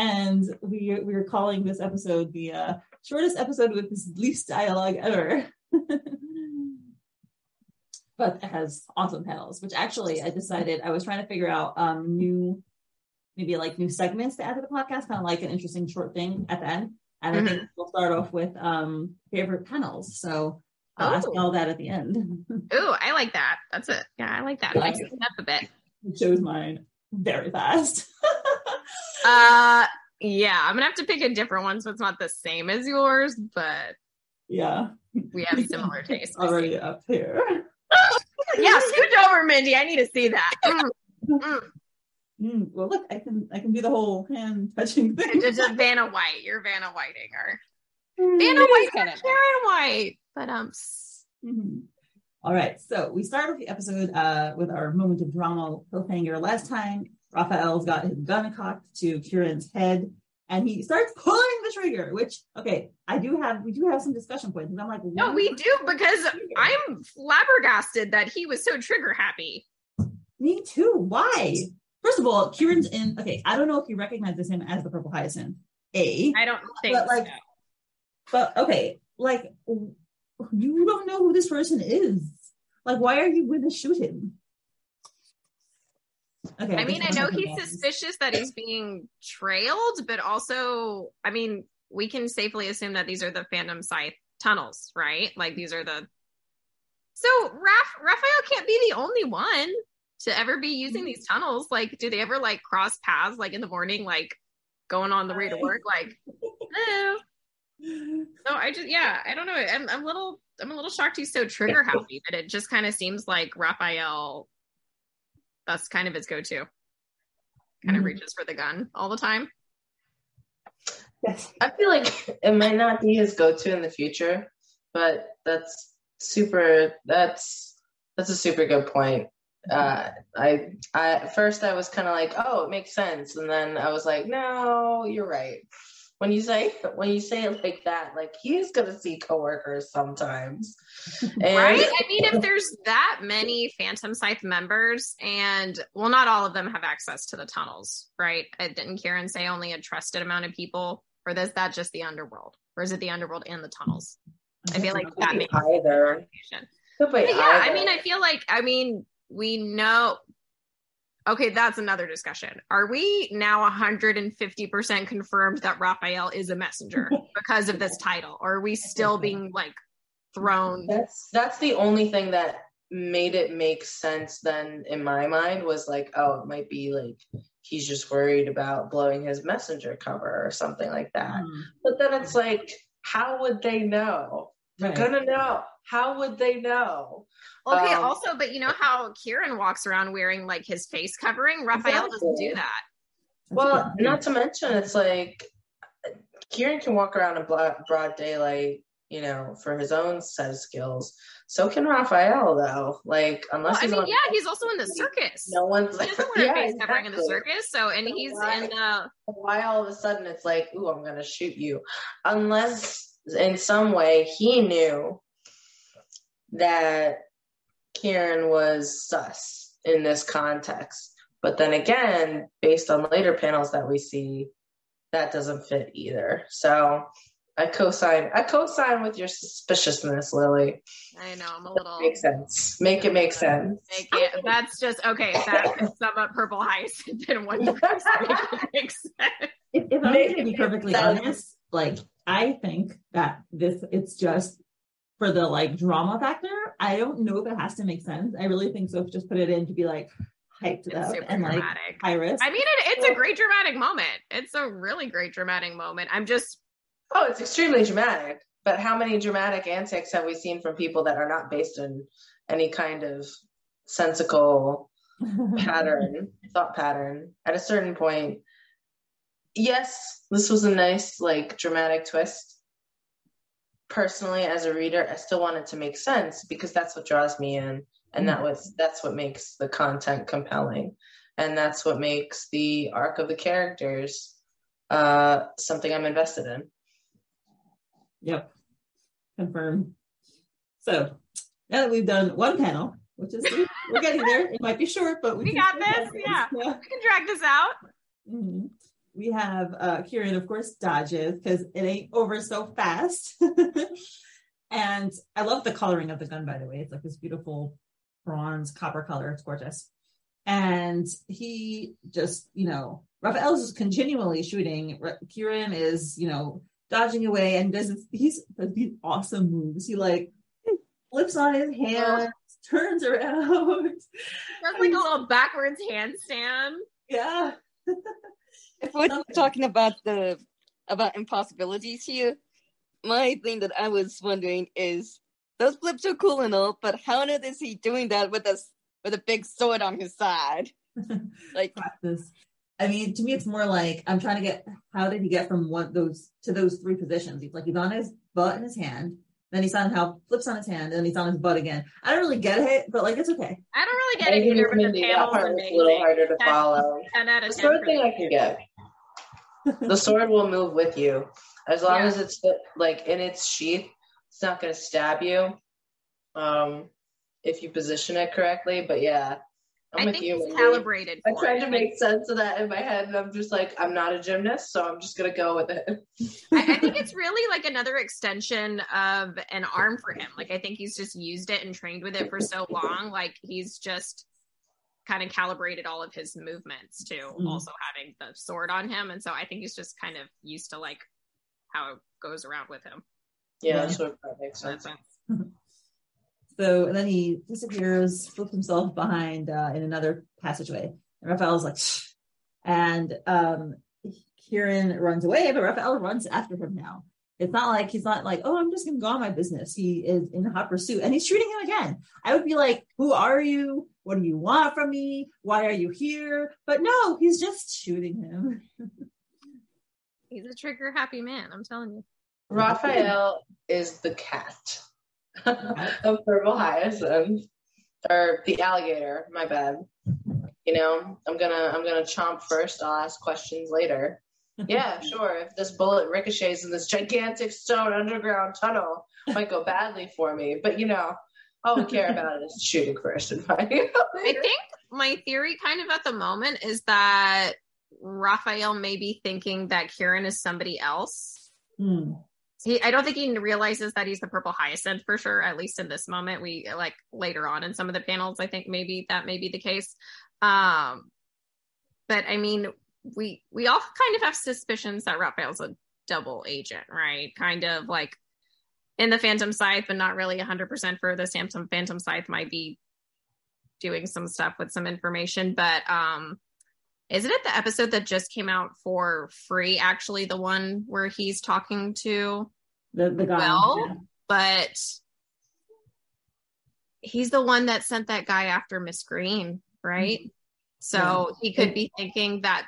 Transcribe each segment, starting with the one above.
and we we are calling this episode the uh, shortest episode with the least dialogue ever. but it has awesome panels, which actually I decided I was trying to figure out um, new, maybe like new segments to add to the podcast, kind of like an interesting short thing at the end. And mm-hmm. I think we'll start off with um, favorite panels. So I'll ask all that at the end. Ooh, I like that. That's it. Yeah, I like that. Yeah. Mixing up a bit. It shows mine very fast. uh yeah, I'm gonna have to pick a different one so it's not the same as yours, but yeah, we have similar tastes. Already up here. yeah, scoot over, Mindy. I need to see that. Mm. Mm. Mm, well, look, I can I can do the whole hand touching thing. It's just Vanna White. You're Vanna Whiting her. Mm, Vanna White, Karen White, but um. Mm-hmm. All right, so we start with the episode uh, with our moment of drama cliffhanger. Last time Rafael's got his gun cocked to Kieran's head and he starts pulling the trigger, which okay, I do have we do have some discussion points. I'm like, no, we do because I'm flabbergasted that he was so trigger happy. Me too. Why? First of all, Kieran's in okay, I don't know if he recognizes him as the purple hyacinth. A I don't think but like so. but okay, like you don't know who this person is. Like, why are you gonna shoot him? Okay. I mean, I know he's suspicious that he's being trailed, but also, I mean, we can safely assume that these are the Phantom Scythe tunnels, right? Like these are the. So Raph- Rafael can't be the only one to ever be using these tunnels. Like, do they ever like cross paths, like in the morning, like going on the way to work? Like, no. So I just, yeah, I don't know. I'm, I'm a little, I'm a little shocked he's so trigger happy, but it just kind of seems like Rafael that's kind of his go-to. Kind mm-hmm. of reaches for the gun all the time. Yes. I feel like it might not be his go-to in the future, but that's super that's that's a super good point. Uh, I I at first I was kind of like, oh, it makes sense, and then I was like, no, you're right when you say when you say it like that, like he's gonna see coworkers sometimes. And- right? I mean, if there's that many Phantom Scythe members, and well, not all of them have access to the tunnels, right? Uh, didn't Kieran say only a trusted amount of people, or is that just the underworld, or is it the underworld and the tunnels? I feel like that makes either. yeah, either. I mean, I feel like I mean we know Okay, that's another discussion. Are we now 150% confirmed that Rafael is a messenger because of this title? Or are we still being like thrown? That's that's the only thing that made it make sense then in my mind was like, oh, it might be like he's just worried about blowing his messenger cover or something like that. Mm. But then it's like, how would they know? They're right. gonna know. How would they know? Okay, um, also, but you know how Kieran walks around wearing like his face covering? Rafael exactly. doesn't do that. Well, not to mention, it's like Kieran can walk around in broad daylight, you know, for his own set of skills. So can Rafael, though. Like, unless well, I mean, yeah, he's also in the circus. No one's he doesn't wear yeah, face exactly. covering in the circus. So, and so he's why, in the. Why all of a sudden it's like, ooh, I'm gonna shoot you, unless in some way he knew that Kieran was sus in this context. But then again, based on later panels that we see, that doesn't fit either. So I co-sign. I co-sign with your suspiciousness, Lily. I know I'm a little. Make sense. Make it make sense. Make it. That's just okay. That could sum up purple hyacinth in one make it make sense. If, if I'm going to be perfectly honest, like I think that this it's just for the like drama factor. I don't know if it has to make sense. I really think so. Just put it in to be like hyped it's up and dramatic. like high risk. I mean, it, it's a great dramatic moment. It's a really great dramatic moment. I'm just oh, it's extremely dramatic. But how many dramatic antics have we seen from people that are not based in any kind of sensical pattern, thought pattern? At a certain point, yes, this was a nice, like, dramatic twist. Personally, as a reader, I still want it to make sense because that's what draws me in, and that was that's what makes the content compelling, and that's what makes the arc of the characters uh, something I'm invested in. Yep. Confirm. So now that we've done one panel, which is we're getting there. It might be short, but we, we got this. Yeah. yeah. We can drag this out. Mm-hmm. We have uh Kieran, of course, dodges because it ain't over so fast. and I love the coloring of the gun, by the way. It's like this beautiful bronze copper color. It's gorgeous. And he just, you know, Rafael is continually shooting. Kieran is, you know, dodging away and does these these awesome moves. He like flips on his hands, turns around. That's like a little backwards handstand. Yeah. if we're talking about the about impossibilities here, my thing that I was wondering is those flips are cool and all, but how did is he doing that with a with a big sword on his side? like practice. I mean, to me, it's more like I'm trying to get how did he get from one those to those three positions? He's like he's on his butt in his hand, then he's on how flips on his hand, and then he's on his butt again. I don't really get it, but like it's okay. I don't really get it either. But the panel was a little harder to 10, follow. 10 out of the sort of thing I can get. The sword will move with you as long yeah. as it's like in its sheath. It's not going to stab you. Um, if you position it correctly, but yeah, I'm I think he's calibrated. I tried it. to make sense of that in my head, and I'm just like, I'm not a gymnast, so I'm just gonna go with it. I, I, think it's really like another extension of an arm for him. Like I think he's just used it and trained with it for so long. Like he's just kind of calibrated all of his movements to mm. also having the sword on him, and so I think he's just kind of used to like how it goes around with him. Yeah, yeah. that makes sense. So and then he disappears, flips himself behind uh, in another passageway. And Rafael's like, Shh. and um, Kieran runs away, but Rafael runs after him now. It's not like he's not like, oh, I'm just gonna go on my business. He is in hot pursuit and he's shooting him again. I would be like, who are you? What do you want from me? Why are you here? But no, he's just shooting him. he's a trigger happy man, I'm telling you. Rafael is the cat. of purple hyacinth or the alligator. My bad. You know, I'm gonna I'm gonna chomp first. I'll ask questions later. Yeah, sure. If this bullet ricochets in this gigantic stone underground tunnel, might go badly for me. But you know, all we care about is shooting first and fighting. I think my theory, kind of at the moment, is that Rafael may be thinking that Kieran is somebody else. Hmm he i don't think he realizes that he's the purple hyacinth for sure at least in this moment we like later on in some of the panels i think maybe that may be the case um but i mean we we all kind of have suspicions that rafael's a double agent right kind of like in the phantom scythe but not really 100% for the samsung phantom scythe might be doing some stuff with some information but um isn't it the episode that just came out for free actually the one where he's talking to the, the guy well yeah. but he's the one that sent that guy after miss green right mm-hmm. so yeah. he could be thinking that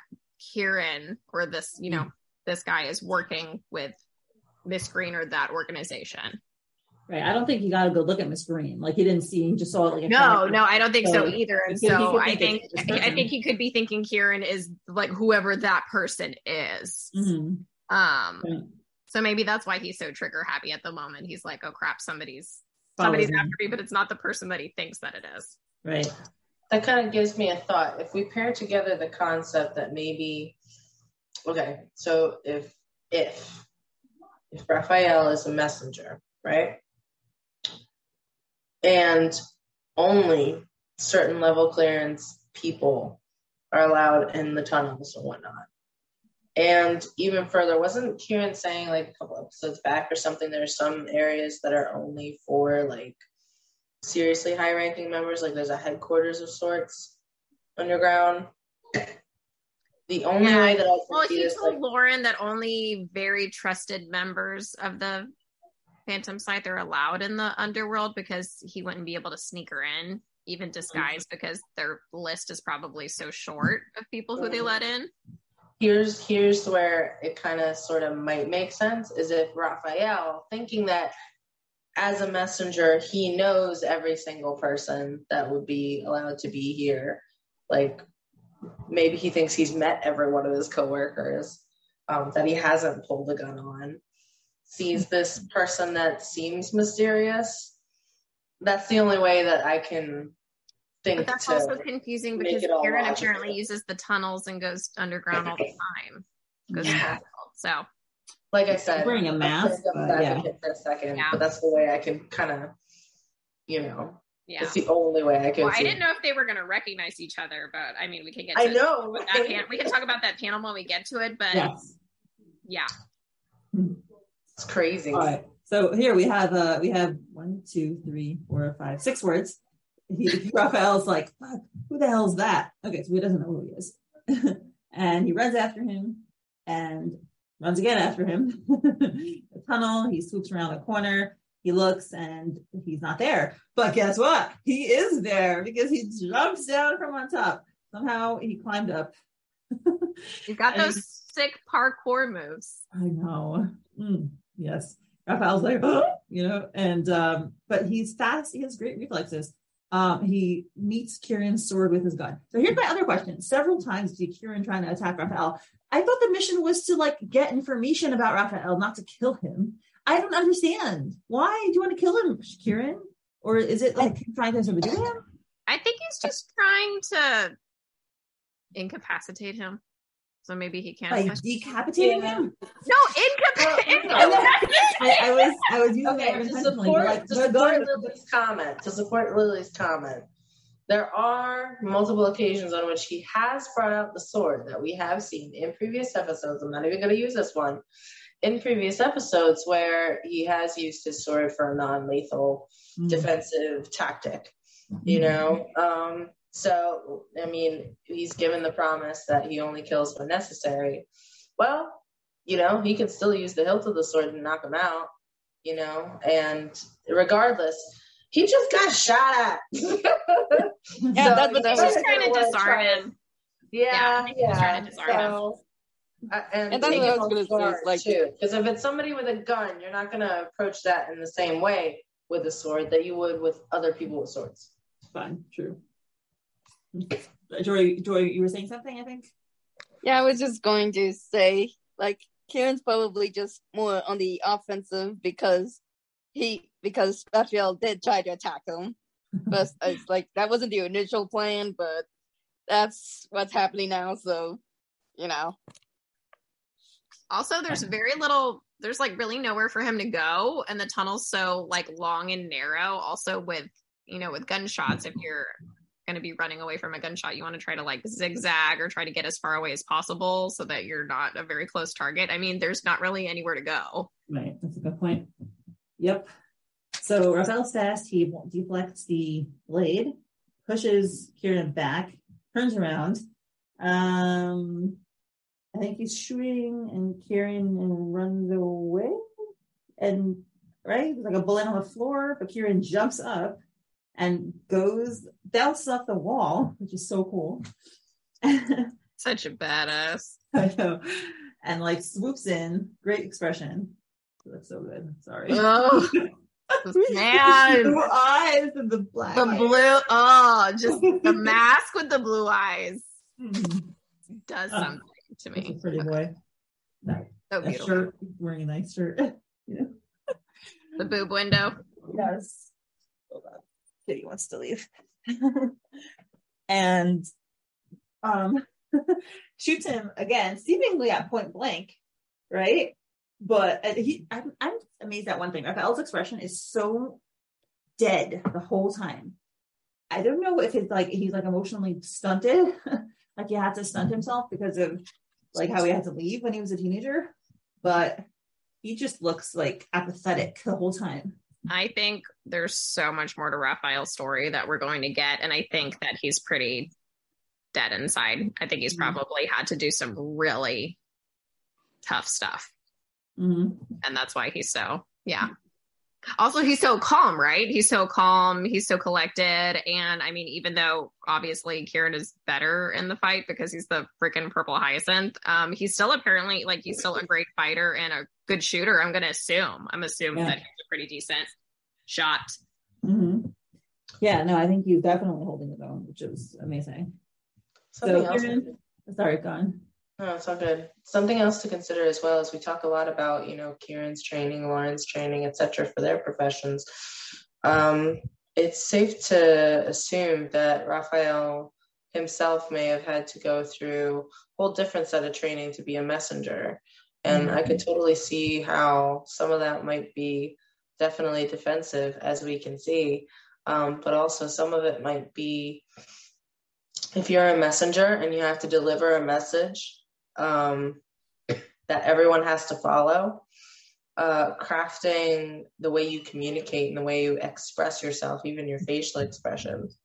kieran or this you know mm-hmm. this guy is working with miss green or that organization Right. I don't think he got a good look at Miss Green. Like he didn't see, he just saw it like no, no, I don't think so, so either. And so I think I think he could be thinking Kieran is like whoever that person is. Mm-hmm. Um, right. so maybe that's why he's so trigger happy at the moment. He's like, oh crap, somebody's somebody's after me, but it's not the person that he thinks that it is. Right. That kind of gives me a thought. If we pair together the concept that maybe, okay, so if if if Rafael is a messenger, right? and only certain level clearance people are allowed in the tunnels and whatnot. And even further, wasn't Kieran saying like a couple episodes back or something? There's some areas that are only for like seriously high ranking members, like there's a headquarters of sorts underground. The only yeah. way that I well, he told like, Lauren that only very trusted members of the Phantom Scythe are allowed in the underworld because he wouldn't be able to sneak her in, even disguised, mm-hmm. because their list is probably so short of people who they mm-hmm. let in. here's here's where it kind of sort of might make sense is if Rafael thinking that as a messenger he knows every single person that would be allowed to be here. Like maybe he thinks he's met every one of his coworkers um, that he hasn't pulled a gun on. Sees this person that seems mysterious. That's the only way that i can think But that's also confusing because all apparently uses the tunnels and goes underground all the time. Goes Yeah. So like I said, Wearing a I'm mask, but yeah. for a second, Yeah. but that's the way I can kind of, you know, yeah. it's the only way I can. Well, I didn't know if they were going to recognize each other, but I mean, we can get. To I know. with that pan- we can talk about that panel when we get to it, but Yes. yeah, It's crazy. All right. So here we have uh we have one, two, three, four, five, six words. He, Rafael's like, Fuck, who the hell's that? Okay, so he doesn't know who he is. and he runs after him and runs again after him. the tunnel, he swoops around the corner, he looks and he's not there. But guess what? He is there because he jumps down from on top. Somehow he climbed up. you've got those sick parkour moves. I know. Mm, yes. Rafael's like, oh, you know, and um, but he's fast, he has great reflexes. Um, he meets Kieran's sword with his gun. So here's my other question. Several times see Kieran trying to attack Rafael. I thought the mission was to like get information about Rafael, not to kill him. I don't understand. Why do you want to kill him, Kieran? Or is it like trying to subdue him? I think he's just trying to incapacitate him, so maybe he can't. Like decapitating Yeah. him? no, incapacitate. I, I was I was using Okay, that to intentionally. support, like, to support Lily's comment, to support Lily's comment, there are multiple occasions on which he has brought out the sword that we have seen in previous episodes. I'm not even going to use this one. In previous episodes, where he has used his sword for a non-lethal Mm. defensive tactic, you know. Um, so I mean, he's given the promise that he only kills when necessary. Well, you know, he can still use the hilt of the sword and knock him out, you know, and regardless, he just got shot at. Yeah, that's what I He's was- just trying to disarm him. Yeah, Yeah, yeah. trying to disarm him. so, uh, and, And that's take what I was gonna say, like- too, because if it's somebody with a gun, you're not gonna approach that in the same way with a sword that you would with other people with swords. Fine, true. Joy, Joy, you were saying something, I think? Yeah, I was just going to say, like, Kieran's probably just more on the offensive because he because Rafael did try to attack him. But it's like that wasn't the initial plan, but that's what's happening now, so you know. Also, there's very little. There's like really nowhere for him to go, and the tunnel's so like long and narrow. Also, with you know, with gunshots, if you're going to be running away from a gunshot, you want to try to like zigzag or try to get as far away as possible so that you're not a very close target. I mean, there's not really anywhere to go. Right, that's a good point. Yep. So Rafael's fast, he deflects the blade, pushes Kieran back, turns around. Um I think he's shooting and Kieran and runs away. And right, there's like a bullet on the floor, but Kieran jumps up and goes bounces off the wall, which is so cool. Such a badass. I know. And like swoops in, great expression. That's so good. Sorry. Oh, man. Blue eyes and the black. The blue, oh, just the mask with the blue eyes Mhm. does Oh, something to That's a me. pretty boy. So That beautiful. shirt, wearing a nice shirt. The boob window. Yes. Hold on. Kitty wants to leave. and um shoots him again, seemingly at point blank, right? But he I'm, I'm amazed at one thing. Rafael's expression is so dead the whole time. I don't know if it's like he's like emotionally stunted, like he had to stunt himself because of like how he had to leave when he was a teenager, but he just looks like apathetic the whole time. I think there's so much more to Rafael's story that we're going to get, and I think that he's pretty dead inside. I think he's Mhm. probably had to do some really tough stuff, Mhm. and that's why he's so yeah. also he's so calm, right? He's so calm, he's so collected. And I mean, even though obviously Kieran is better in the fight because he's the freaking purple hyacinth, um, he's still apparently like he's still a great fighter and a good shooter. I'm gonna assume. I'm assuming Yeah. that he's a pretty decent shot. Mm-hmm. Yeah, no, I think he's definitely holding his own, which is amazing. Something so, else. Kieran, sorry, gone. No, it's all good. Something else to consider as well is we talk a lot about, you know, Kieran's training, Lauren's training, etc. for their professions. Um, it's safe to assume that Rafael himself may have had to go through a whole different set of training to be a messenger. And I could totally see how some of that might be definitely defensive, as we can see. Um, but also some of it might be if you're a messenger and you have to deliver a message um, that everyone has to follow, uh, crafting the way you communicate and the way you express yourself, even your facial expressions,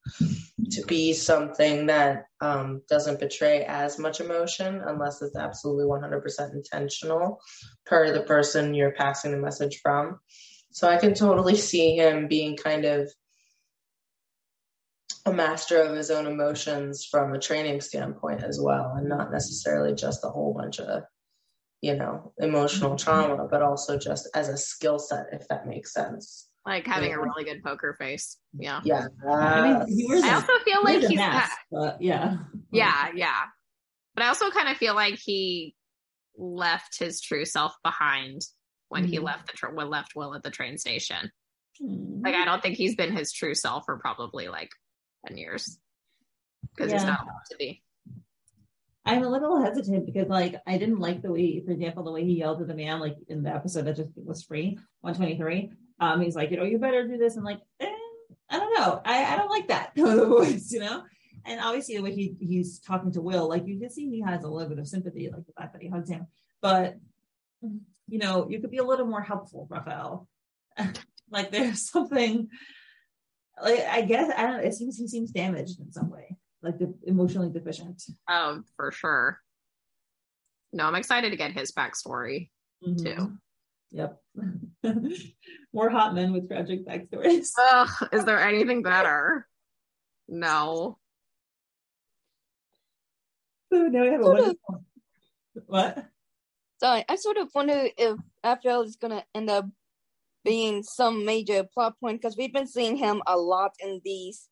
to be something that um, doesn't betray as much emotion unless it's absolutely 100% intentional per the person you're passing the message from. So I can totally see him being kind of a master of his own emotions from a training standpoint as well, and not necessarily just a whole bunch of, you know, emotional trauma, but also just as a skill set, if that makes sense. Like having a really good poker face. Yeah. Yeah. I mean, he I a- also feel like he's mask, but yeah, yeah, yeah. But I also kind of feel like he left his true self behind when he Mhm. left the tra- when left Will at the train station. Hmm. Like I don't think he's been his true self for probably like ten years because he's Yeah. not allowed to be. I'm a little hesitant because like I didn't like the way, for example, the way he yelled at the man, like in the episode that just was free, 123. Um, he's like, you know, you better do this. And like, eh, I don't know. I, I don't like that voice, you know? And obviously the way he he's talking to Will, like you can see he has a little bit of sympathy, like the fact that he hugs him. But you know, you could be a little more helpful, Rafael. like there's something like I guess I don't it seems he seems damaged in some way, like the emotionally deficient. Oh, for sure. No, I'm excited to get his backstory. Mhm. too. Yep. More hot men with tragic backstories. Ugh, is there anything better? No. So now we have a of. What? Sorry, I sort of wonder if Rafael is gonna end up being some major plot point because we've been seeing him a lot in these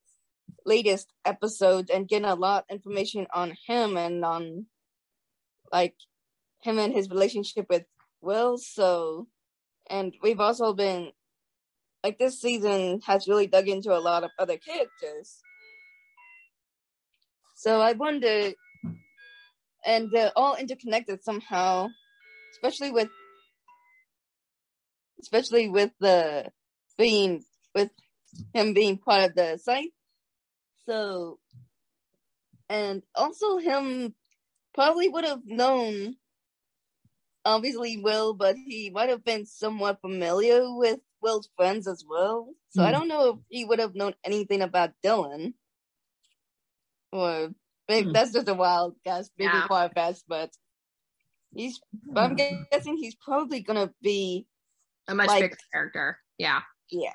latest episodes and getting a lot of information on him and on like him and his relationship with Will. So, and we've also been like this season has really dug into a lot of other characters. So I wonder, and they're all interconnected somehow especially with especially with the being with him being part of the scythe so and also him probably would have known obviously will but he might have been somewhat familiar with will's friends as well so i Hmm. don't know if he would have known anything about dylan or maybe Hmm. that's just a wild guess maybe Yeah. far fetched but he's. I'm guessing he's probably gonna be A much Like- bigger character. Yeah. yeah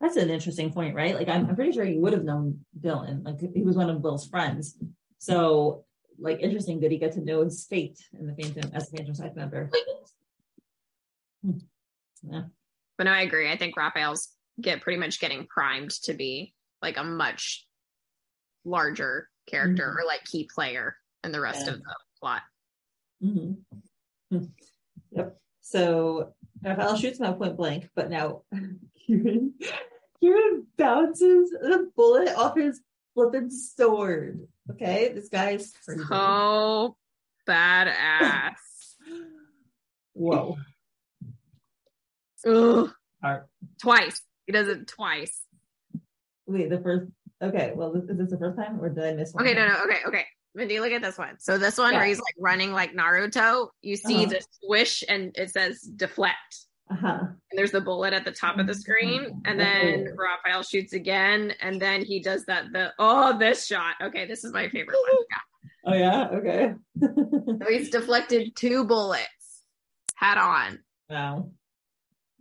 That's an interesting point, right? Like, I'm, I'm pretty sure he would have known Dylan. Like, he was one of Will's friends. So, like, interesting. that he got to know his fate in the Phantom as a Phantom Scythe member? Hmm. Yeah. But no, I agree. I think Rafael's get pretty much getting primed to be like a much larger character Mhm. or like key player in the rest Yeah. of the plot. hmm Yep. So Rafael shoots him at point blank, but now Kieran, Kieran bounces the bullet off his flippin' sword. Okay, this guy's. Oh, badass. Whoa. Ugh. Twice. He does it twice. Wait, the first. Okay, well, is this the first time, or did I miss one? Okay, no, no, okay, okay. Mindy, look at this one. So this one Yeah. where he's like running like Naruto, you see Uh-huh. the swish and it says deflect. Uh huh. And there's the bullet at the top of the screen. And then Rafael shoots again. And then he does that the oh this shot. Okay, this is my favorite one. Yeah. Oh yeah. Okay. So he's deflected two bullets head on. wow.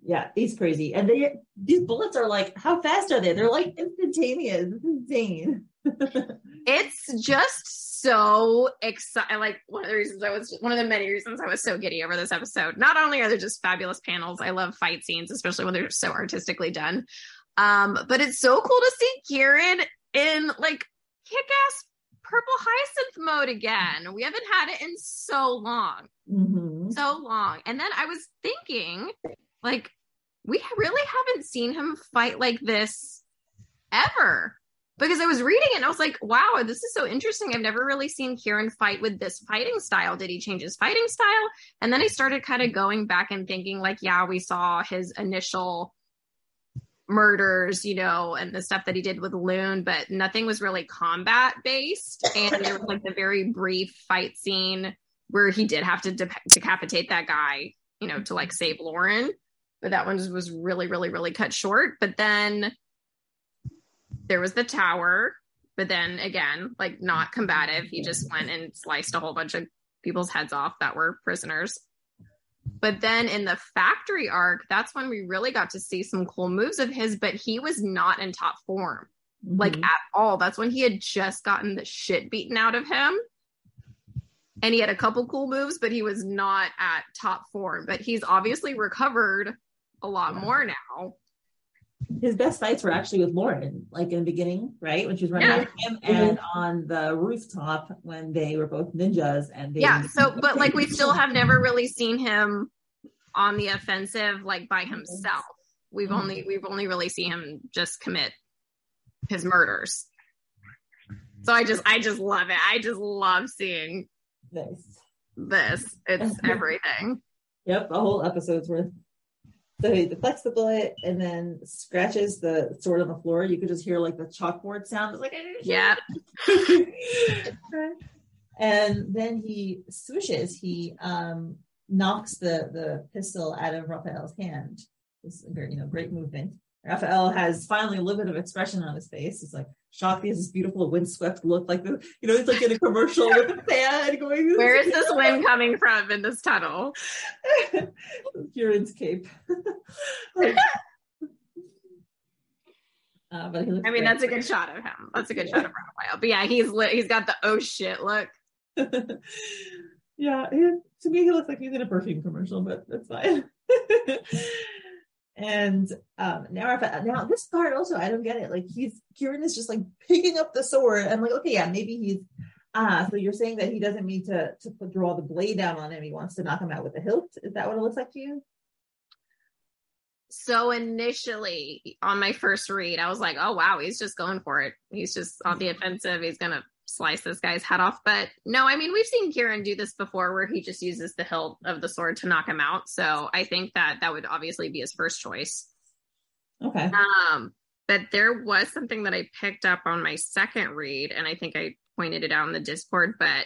Yeah, he's crazy. And they these bullets are like, how fast are they? They're like instantaneous. It's insane. it's just so exciting. Like one of the reasons I was one of the many reasons I was so giddy over this episode. Not only are there just fabulous panels, I love fight scenes, especially when they're so artistically done. Um, but it's so cool to see Kieran in like kick-ass purple hyacinth mode again. We haven't had it in so long. Mm-hmm. So long. And then I was thinking, like, we really haven't seen him fight like this ever. Because I was reading it and I was like, wow, this is so interesting. I've never really seen Kieran fight with this fighting style. Did he change his fighting style? And then I started kind of going back and thinking, like, yeah, we saw his initial murders, you know, and the stuff that he did with Loon, but nothing was really combat based. And there was like the very brief fight scene where he did have to de- decapitate that guy, you know, to like save Lauren. But that one was really, really, really cut short. But then there was the tower. But then again, like not combative. He just went and sliced a whole bunch of people's heads off that were prisoners. But then in the factory arc, that's when we really got to see some cool moves of his, but he was not in top form, mm-hmm. like at all. That's when he had just gotten the shit beaten out of him. And he had a couple cool moves, but he was not at top form. But he's obviously recovered a lot more now. His best fights were actually with Lauren, like in the beginning, right? When she was running yeah. after him, and mm-hmm. on the rooftop when they were both ninjas. And they yeah, so but like we still have never really seen him on the offensive, like by himself. We've only mm-hmm. we've only really seen him just commit his murders. So I just I just love it. I just love seeing this. This. It's everything. Yep, a whole episode's worth. So he deflects the bullet and then scratches the sword on the floor. You could just hear like the chalkboard sound. It's like, yeah. and then he swishes. He um, knocks the the pistol out of Rafael's hand. This you know great movement. Rafael has finally a little bit of expression on his face. He's like shocked. He has this beautiful windswept look, like the you know, he's like in a commercial with the fan going. Where is this wind coming from in this tunnel? Kieran's cape. Uh, but he looks I mean, that's a good shot of him. That's a good yeah. shot of Rafael. But yeah, he's lit. He's got the oh shit look. yeah, he, to me, he looks like he's in a perfume commercial, but that's fine. And um now now this part also I don't get it. Like he's Kieran is just like picking up the sword. I'm like, okay, yeah, maybe he's ah. So you're saying that he doesn't mean to to put, draw the blade down on him. He wants to knock him out with the hilt. Is that what it looks like to you? So initially on my first read, I was like, oh wow, he's just going for it. He's just on the offensive. He's gonna slice this guy's head off. But no, I mean, we've seen Kieran do this before where he just uses the hilt of the sword to knock him out. So I think that that would obviously be his first choice. Okay. Um, but there was something that I picked up on my second read, and I think I pointed it out in the Discord, but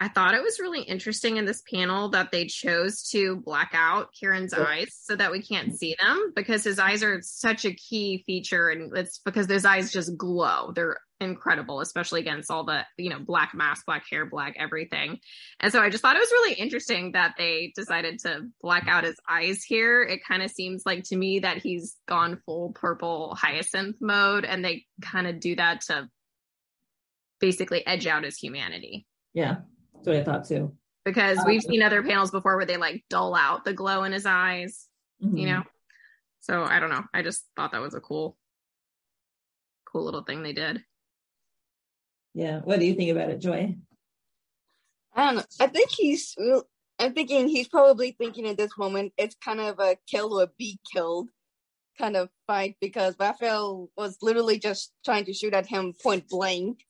I thought it was really interesting in this panel that they chose to black out Kieran's eyes so that we can't see them because his eyes are such a key feature and it's because those eyes just glow. They're incredible, especially against all the, you know, black mask, black hair, black everything. And so I just thought it was really interesting that they decided to black out his eyes here. It kind of seems like to me that he's gone full purple hyacinth mode and they kind of do that to basically edge out his humanity. Yeah. That's what I thought too. Because we've seen other panels before where they like dull out the glow in his eyes, mm-hmm. you know? So I don't know. I just thought that was a cool, cool little thing they did. Yeah. What do you think about it, Joy? I don't know. I think he's, I'm thinking he's probably thinking at this moment it's kind of a kill or be killed kind of fight because Rafael was literally just trying to shoot at him point blank.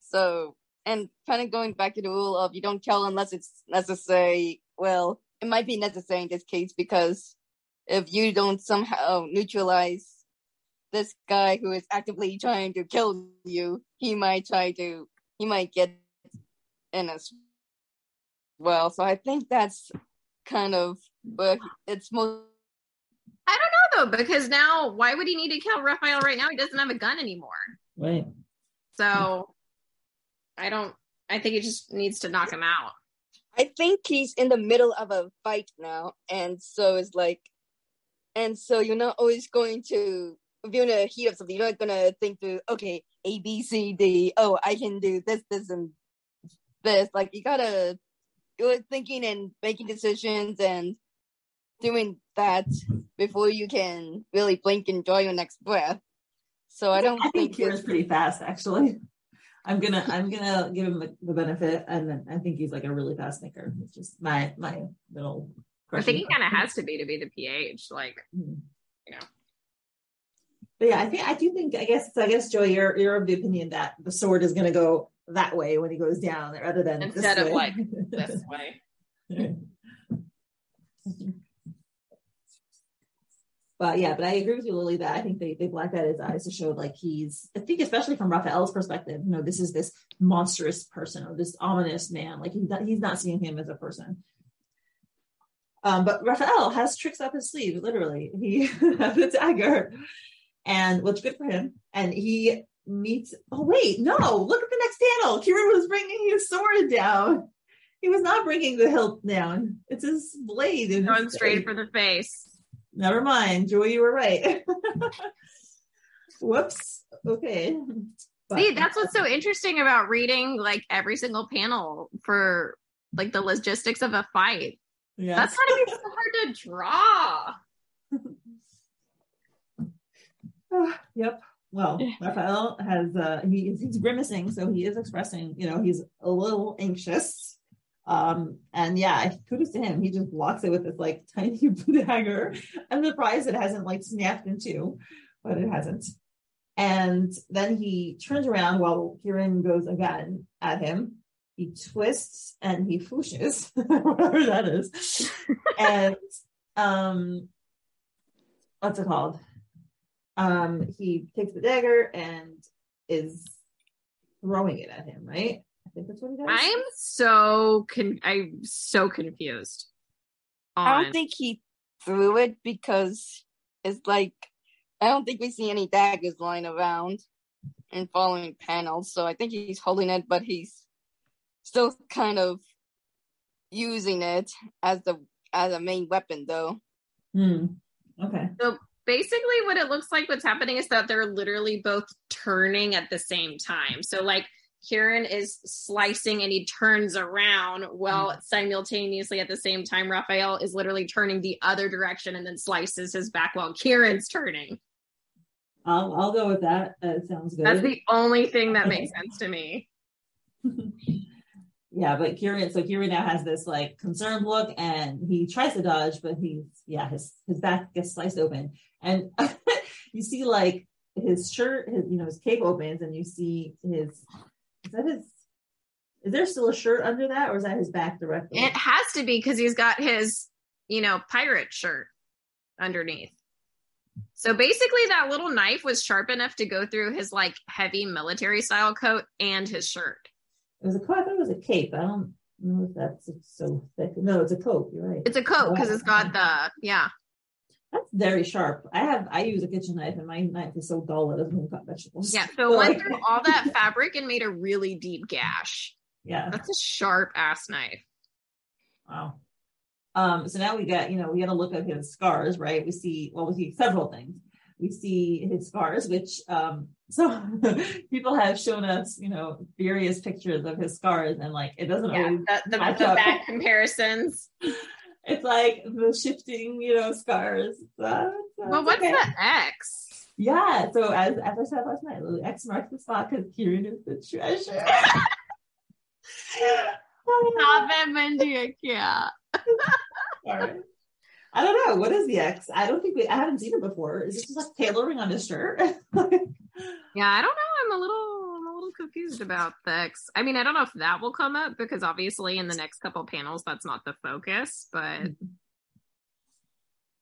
So and kind of going back to the rule of you don't kill unless it's necessary. Well, it might be necessary in this case because if you don't somehow neutralize this guy who is actively trying to kill you, he might try to, he might get in as well. So I think that's kind of, but it's most. I don't know though, because now why would he need to kill Rafael right now? He doesn't have a gun anymore. Right. So I don't. I think he just needs to knock him out. I think he's in the middle of a fight now, and so it's like and so you're not always going to if you're in a heat of something, you're not gonna think through, okay, A, B, C, D, oh, I can do this, this, and this. Like you gotta you're thinking and making decisions and doing that before you can really blink and draw your next breath. So I don't I think think Kira's it's pretty fast, actually. I'm gonna I'm gonna give him the, the benefit, and then I think he's like a really fast thinker. It's just my my little. I think he kind of has to be to be the PH. Like, Mhm. you know. But yeah, I think I do think I guess I guess Joey, you're you're of the opinion that the sword is gonna go that way when he goes down, rather than this Instead of, way. like, this way. But yeah, but I agree with you, Lily, that I think they, they blacked out his eyes to show like he's, I think, especially from Rafael's perspective, you know, this is this monstrous person or this ominous man. Like he's not, he's not seeing him as a person. Um, but Rafael has tricks up his sleeve, literally. He has a dagger, and what's good for him. And he meets, oh, wait, no, look at the next panel. Kieran was bringing his sword down. He was not bringing the hilt down. It's his blade. and Going straight for the face. Never mind, Joy, you were right. Whoops. Okay. But- See, that's what's so interesting about reading like every single panel for like the logistics of a fight. yeah. That's gotta be so hard to draw. yep. Well, Rafael has uh he, he's grimacing, so he is expressing, you know, he's a little anxious. Um, and yeah, kudos to him. He just blocks it with this like tiny dagger. I'm surprised it hasn't like snapped in two, but it hasn't. And then he turns around while Kieran goes again at him. He twists and he fooshes, whatever that is. and um what's it called? Um he takes the dagger and is throwing it at him, right? I think that's what he does. I'm so con- I'm so confused. I don't think he threw it because it's like I don't think we see any daggers lying around in following panels. So I think he's holding it, but he's still kind of using it as the as a main weapon though. Hmm. Okay. So basically what it looks like what's happening is that they're literally both turning at the same time. So like Kieran is slicing and he turns around while mm. simultaneously at the same time Rafael is literally turning the other direction and then slices his back while Kieran's turning. I'll I'll go with that. That sounds good. That's the only thing that makes sense to me. yeah, but Kieran, so Kieran now has this like concerned look and he tries to dodge, but he's yeah, his his back gets sliced open. And you see like his shirt, his you know, his cape opens and you see his is that his is there still a shirt under that or is that his back directly? It has to be because he's got his, you know, pirate shirt underneath. So basically, that little knife was sharp enough to go through his like heavy military style coat and his shirt. it was a coat, I thought it was a cape. I don't know if that's so thick. No, it's a coat, you're right. It's a coat because it's got the yeah. That's very sharp. I have I use a kitchen knife and my knife is so dull it doesn't even cut vegetables. Yeah. So So, went through all that fabric and made a really deep gash. Yeah. That's a sharp ass knife. Wow. Um, so now we got, you know, we got to look at his scars, right? We see, well, we see several things. We see his scars, which um so people have shown us, you know, various pictures of his scars, and like it doesn't Yeah. always The, the, the back comparisons. It's like the shifting, you know, scars. So, so Well, what's okay. the X? Yeah. So as as I said last night, X marks the spot because Kieran is the treasure. Ah. Stop it, Mindy. Yeah. Sorry. I don't know. What is the X? I don't think we I haven't seen it before. Is it just like tailoring on his shirt? Yeah, I don't know. I'm a little I'm a little confused about the X. I mean, I don't know if that will come up because obviously in the next couple panels that's not the focus, but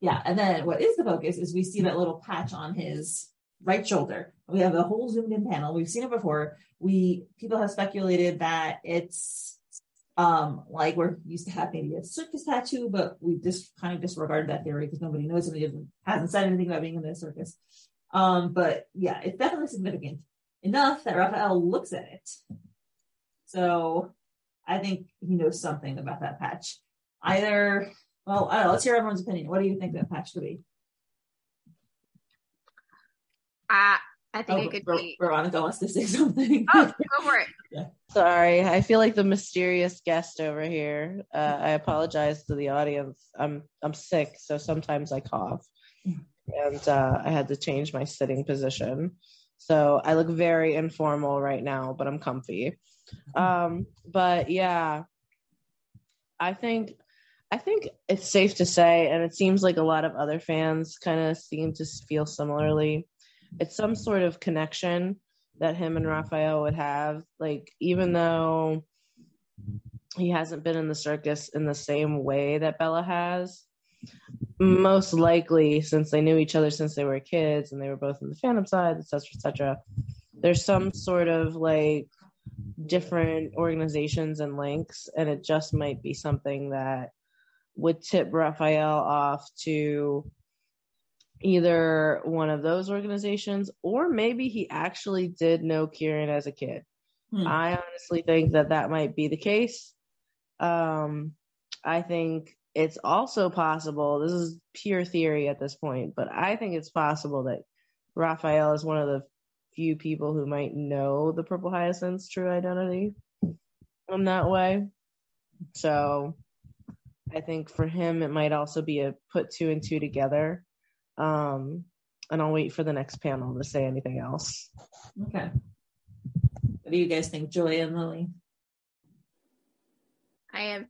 yeah, and then what is the focus is we see that little patch on his right shoulder. We have a whole zoomed in panel. We've seen it before. We people have speculated that it's um like we're used to have maybe a circus tattoo, but we just kind of disregarded that theory because nobody knows he hasn't said anything about being in the circus. Um, but yeah, it's definitely significant enough that Rafael looks at it. So I think he knows something about that patch. Either, well, I don't know, let's hear everyone's opinion. What do you think that patch could be? I I think Oh, it could Ver- be. Veronica wants to say something. Oh, go for it. Sorry, I feel like the mysterious guest over here. Uh, I apologize to the audience. I'm I'm sick, so sometimes I cough, and uh, I had to change my sitting position. So I look very informal right now, but I'm comfy. Um, but yeah, I think I think it's safe to say, and it seems like a lot of other fans kind of seem to feel similarly. It's some sort of connection that him and Rafael would have. Like, even though he hasn't been in the circus in the same way that Bella has, most likely since they knew each other since they were kids and they were both in the Phantom Scythe, etc., etc. There's some sort of like different organizations and links, and it just might be something that would tip Rafael off to either one of those organizations or maybe he actually did know Kieran as a kid. Hmm. I honestly think that that might be the case. Um, I think it's also possible, this is pure theory at this point, but I think it's possible that Rafael is one of the few people who might know the Purple Hyacinth's true identity in that way. So I think for him, it might also be a put two and two together. Um, and I'll wait for the next panel to say anything else. Okay. What do you guys think, Joy and Lily? I have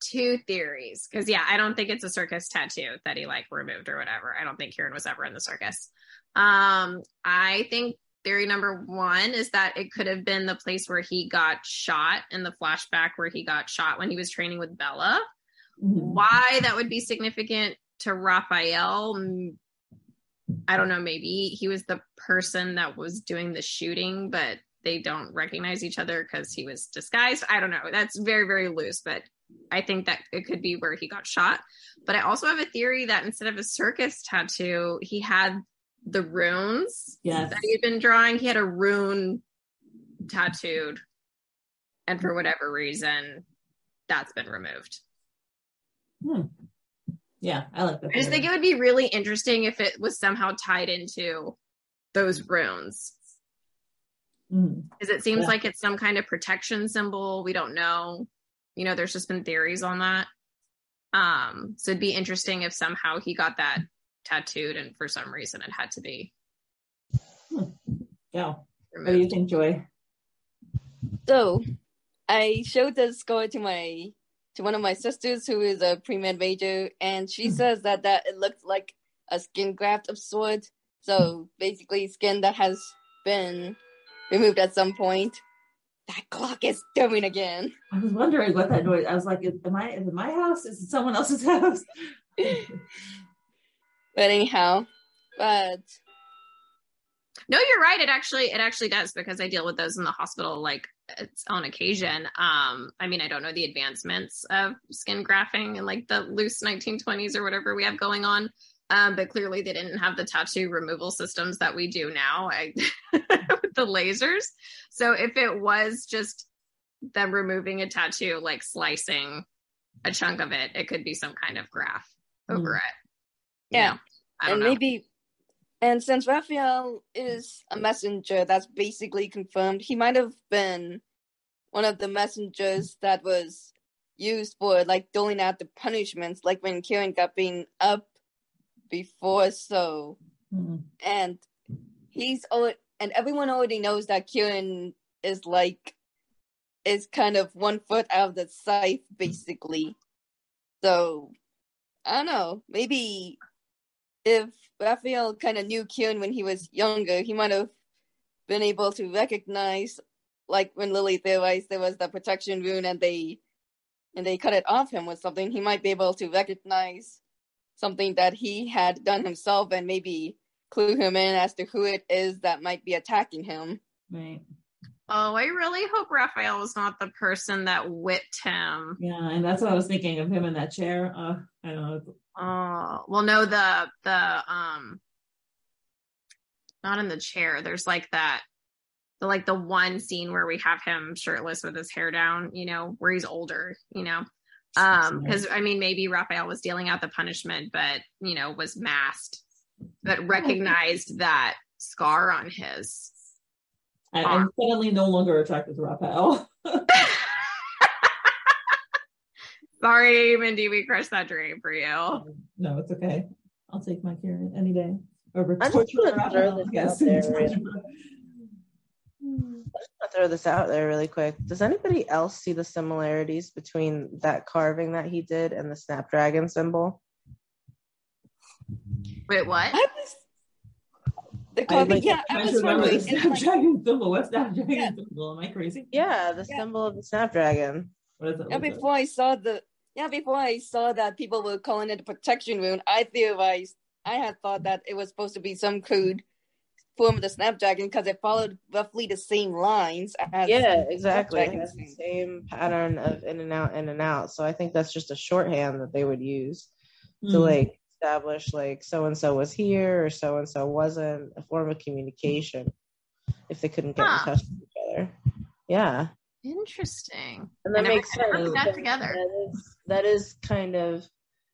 two theories because yeah, I don't think it's a circus tattoo that he like removed or whatever. I don't think Kieran was ever in the circus. Um, I think theory number one is that it could have been the place where he got shot in the flashback where he got shot when he was training with Bella. Why that would be significant to Rafael, I don't know. Maybe he was the person that was doing the shooting, but they don't recognize each other because he was disguised. I don't know. That's very, very loose, but I think that it could be where he got shot. But I also have a theory that instead of a circus tattoo, he had the runes Yes. that he had been drawing. He had a rune tattooed. And for whatever reason, that's been removed. Hmm. Yeah, I like that. I just think it would be really interesting if it was somehow tied into those runes. Mhm. Because it seems Yeah. like it's some kind of protection symbol. We don't know. You know, there's just been theories on that. Um, so it'd be interesting if somehow he got that tattooed and for some reason it had to be Yeah. What do you think, Joy? So I showed this score to my to one of my sisters who is a pre-med major, and she Hmm. says that that it looks like a skin graft of sorts. So basically, skin that has been removed at some point. That clock is going again. I was wondering what that noise. I was like, "Am I? Is it my house? Is it someone else's house?" But anyhow, but No, you're right. It actually it actually does because I deal with those in the hospital like it's on occasion. Um, I mean, I don't know the advancements of skin grafting and like the loose 1920s or whatever we have going on. Um, but clearly they didn't have the tattoo removal systems that we do now I, with the lasers. So if it was just them removing a tattoo, like slicing a chunk of it, it could be some kind of graph over it. You Yeah. know? And know. maybe and since Rafael is a messenger that's basically confirmed, he might have been one of the messengers that was used for like doling out the punishments, like when Kieran got being up before so Hmm. and he's and everyone already knows that Kieran is like is kind of one foot out of the scythe basically. So I don't know, maybe if Rafael kind of knew Kieran when he was younger, he might have been able to recognize like when Lily theorized there was the protection rune and they and they cut it off him with something, he might be able to recognize something that he had done himself and maybe clue him in as to who it is that might be attacking him. Right. Oh, I really hope Rafael was not the person that whipped him. Yeah, and that's what I was thinking of him in that chair. Uh, I don't know. Oh, well, no, the the um, not in the chair. There's like that, the like the one scene where we have him shirtless with his hair down. You know, where he's older. You know, um, because I mean, maybe Rafael was dealing out the punishment, but you know, was masked, but recognized that scar on his. I, I'm suddenly no longer attracted to Rafael. Sorry, Mindy, we crushed that dream for you. no, it's okay. I'll take my Kieran any day over I just torturing wanna throw Rafael. this Yes. out there. I'll throw this out there really quick. Does anybody else see the similarities between that carving that he did and the Snapdragon symbol? Wait, what? I was the I coffee. like yeah, I trying was wondering. the it's like- Snapdragon symbol. What's Snapdragon Yeah. symbol? Am I crazy? Yeah, the Yeah. symbol of the Snapdragon. What is it? yeah, What is it? before I saw the yeah, before I saw that people were calling it a protection rune, I theorized I had thought that it was supposed to be some crude form of the Snapdragon because it followed roughly the same lines as Yeah, exactly. It has the same pattern of in and out, in and out. So I think that's just a shorthand that they would use to Hmm. like establish like so and so was here or so and so wasn't a form of communication if they couldn't get Huh. in touch with each other. Yeah. Interesting. And that never makes sense. that together. That is, that is kind of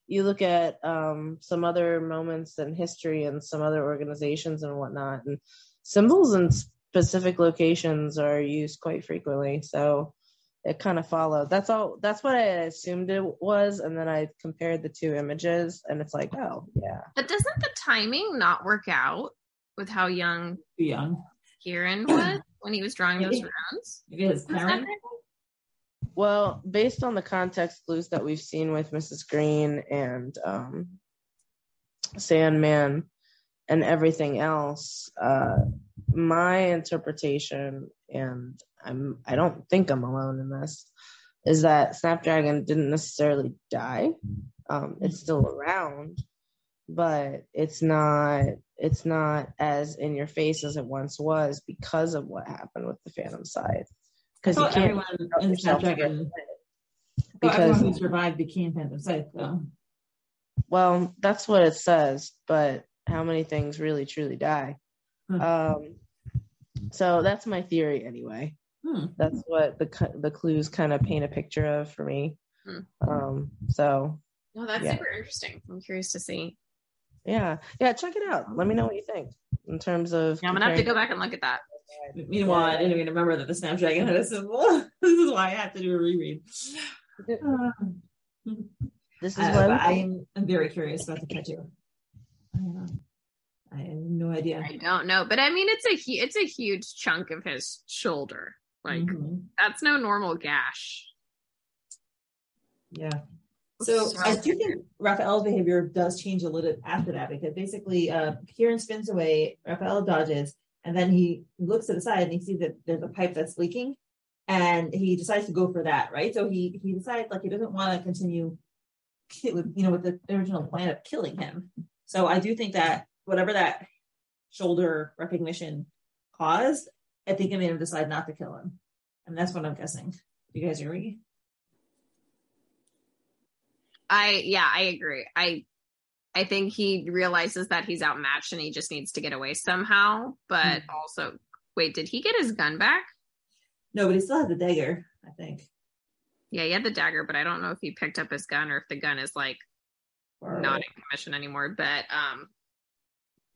you look at um, some other moments in history and some other organizations and whatnot, and symbols in specific locations are used quite frequently. So it kind of followed. That's all. That's what I assumed it was, and then I compared the two images, and it's like, oh yeah, But doesn't the timing not work out with how young Too young. Kieran was when he was drawing those Maybe. runes? Maybe his Was that parent. Well, based on the context clues that we've seen with Mrs. Green and um, Sandman and everything else, uh, my interpretation, and I'm I don't think I'm alone in this, is that Snapdragon didn't necessarily die. Um, it's still around, but it's not it's not as in your face as it once was because of what happened with the Phantom Scythe. Because you can't everyone in yourself Snapdragon, because because everyone who survived became Phantom Scythe, though. well that's what it says but how many things really truly die Hmm. um so that's my theory anyway Hmm. that's what the the clues kind of paint a picture of for me Hmm. um so No, that's Yeah. super interesting. I'm curious to see. yeah yeah check it out let me know what you think in terms of Yeah, I'm gonna have to go back and look at that. Meanwhile, I didn't even remember that the Snapdragon had a symbol. this is why I have to do a reread. Uh, this is I, why I'm, I'm very curious about the tattoo. I don't know. Have no idea. I don't know, but I mean, it's a hu- it's a huge chunk of his shoulder. Like Mhm. that's no normal gash. Yeah. So, So I do think Rafael's behavior does change a little bit after that because basically uh Kieran spins away, Rafael dodges, and then he looks to the side and he sees that there's a pipe that's leaking and he decides to go for that, right? So he he decides like he doesn't want to continue with you know with the original plan of killing him. So I do think that whatever that shoulder recognition caused, I think it made him decide not to kill him. And that's what I'm guessing. You guys agree? I yeah, I agree. I I think he realizes that he's outmatched and he just needs to get away somehow. But also, wait, did he get his gun back? No, but he still has the dagger, I think. Yeah, he had the dagger, but I don't know if he picked up his gun or if the gun is like not in commission anymore. But um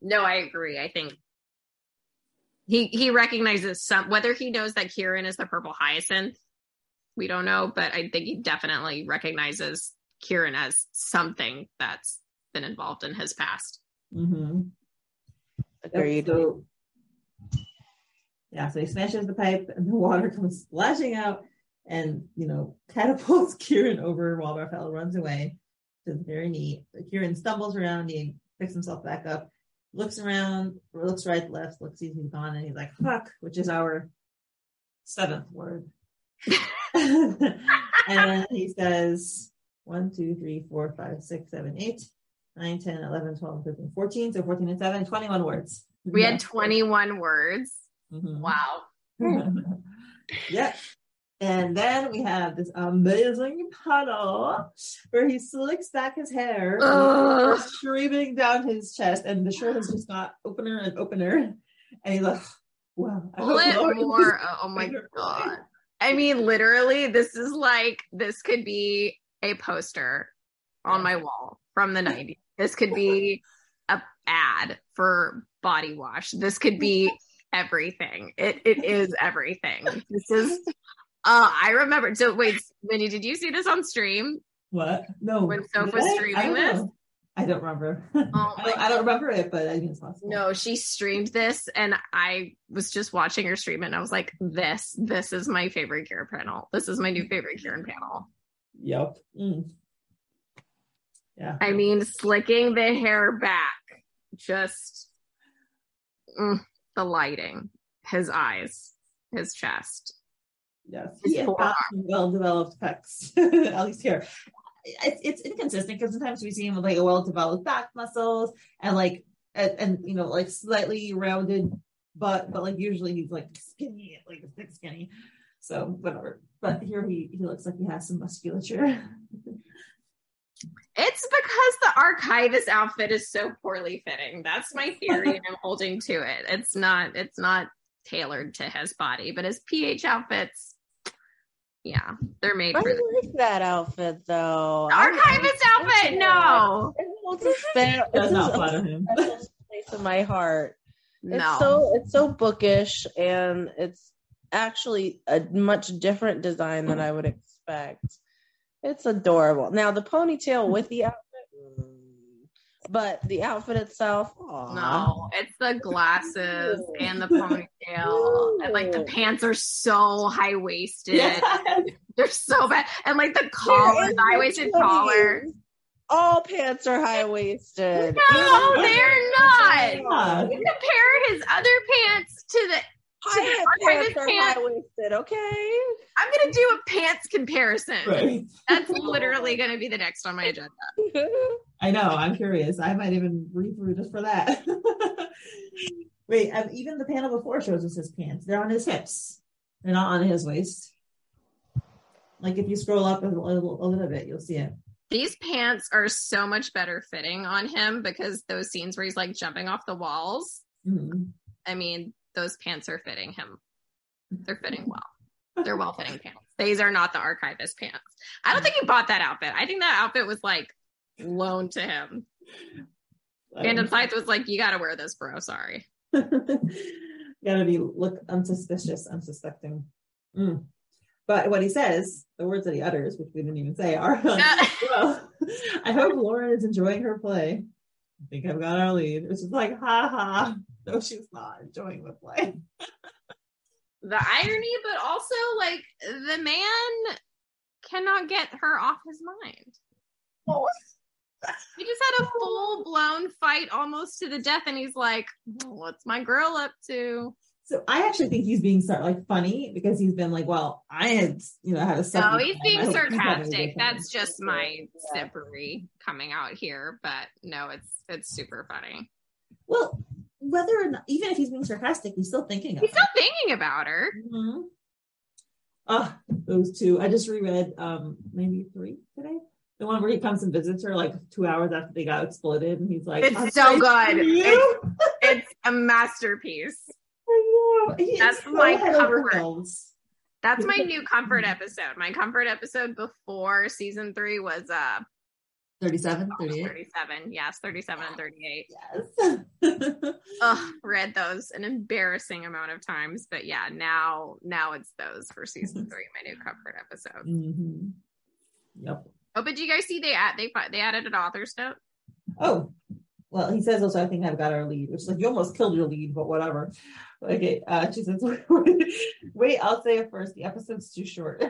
no, I agree. I think he he recognizes some whether he knows that Kieran is the purple hyacinth, we don't know, but I think he definitely recognizes Kieran as something that's been involved in his past. Mm-hmm. agreed So, yeah, so he smashes the pipe and the water comes splashing out and, you know, catapults Kieran over while Rafael runs away. So it's very neat. Kieran stumbles around, he picks himself back up, looks around, looks right, left, looks, sees he's gone, and he's like, fuck, which is our seventh word. and he says, 1, 2, 3, 4, 5, 6, 7, 8, 9, 10, 11, 12, 13, 14. So 14 and 7, 21 words. We had 21 words. Mhm. Wow. yeah. And then we have this amazing panel where he slicks back his hair, streaming down his chest, and the shirt has just got opener and opener. And he's like, "Wow, I Pull it more. Oh my god. I mean, literally, this is like this could be a poster on my wall from the 90s. This could be a ad for body wash. This could be everything. It it is everything. This is uh I remember so wait, Mindy, did you see this on stream? What? No. When Soph was I? I streaming don't this? I don't remember. Oh I, don't, I don't remember it, but I think it's possible. No, she streamed this and I was just watching her stream and I was like, this, this is my favorite Kieran panel. This is my new favorite Kieran panel. Yep. Mm. Yeah. I mean, slicking the hair back, just mm, the lighting, his eyes, his chest. Yes. His He well developed pecs, at least here. It's, it's inconsistent because sometimes we see him with like a well developed back muscles and like and, and you know like slightly rounded butt, but like usually he's like skinny, like a thick skinny. So whatever. But here he he looks like he has some musculature. It's because the archivist outfit is so poorly fitting. That's my theory, and I'm holding to it. It's not. It's not tailored to his body, but his PH outfits, yeah, they're made I for the like that outfit though. The archivist outfit. No, It's a spe- Does it's not a flatter him. place in my heart. No. It's so it's so bookish and it's actually a much different design than I would expect. It's adorable. Now the ponytail with the outfit, but the outfit itself, aw. No, it's the glasses and the ponytail, and like the pants are so high waisted. Yes. They're so bad, and like the collar, the high waisted collar. All pants are high waisted. No, they're not. You compare his other pants to the. High the pants are pants. high waisted. Okay. I'm gonna do a pants comparison. Right. That's literally gonna be the next on my agenda. I know. I'm curious. I might even read through just for that. Wait, um, even the panel before shows us his pants. They're on his hips. They're not on his waist. Like if you scroll up a little, a little bit, you'll see it. These pants are so much better fitting on him because those scenes where he's like jumping off the walls. Mhm. I mean, those pants are fitting him. They're fitting well. They're well fitting pants. These are not the archivist pants. I don't think he bought that outfit. I think that outfit was like loaned to him. Phantom Scythe was like, you gotta wear this, bro. Sorry. Gotta be look unsuspicious, unsuspecting. Mm. But what he says, the words that he utters, which we didn't even say, are well, I hope Lauren is enjoying her play. I think I've got our lead. Which is like, ha ha. No, she's not enjoying the play. the irony, but also like the man cannot get her off his mind. He just had a full blown fight almost to the death, and he's like, What's my girl up to? So I actually think he's being sort of like funny because he's been like, well, I had, you know, had a No, sucky he's. Being sarcastic. That's just my sippery coming out here, but no, it's it's super funny. well, whether or not, even if he's being sarcastic, he's still thinking He's still thinking about her. Mhm. Ah, those two. I just reread um maybe three today. The one where he comes and visits her like two hours after they got exploded, and he's like, It's so good. you." It's a masterpiece. I know. He That's so my comfort. That's my new comfort episode. My comfort episode before season three was uh 37, 38. 37. Yes, 37 and 38. Yes. Ugh, read those an embarrassing amount of times, but yeah, now now it's those for season three, my new comfort episode. Mhm. Yep. Oh, but do you guys see they add they they added an author's note? Oh, well, he says also, I think I've got our lead, which is like, you almost killed your lead, but whatever. Okay. Uh, she says, wait, I'll say it first. The episode's too short.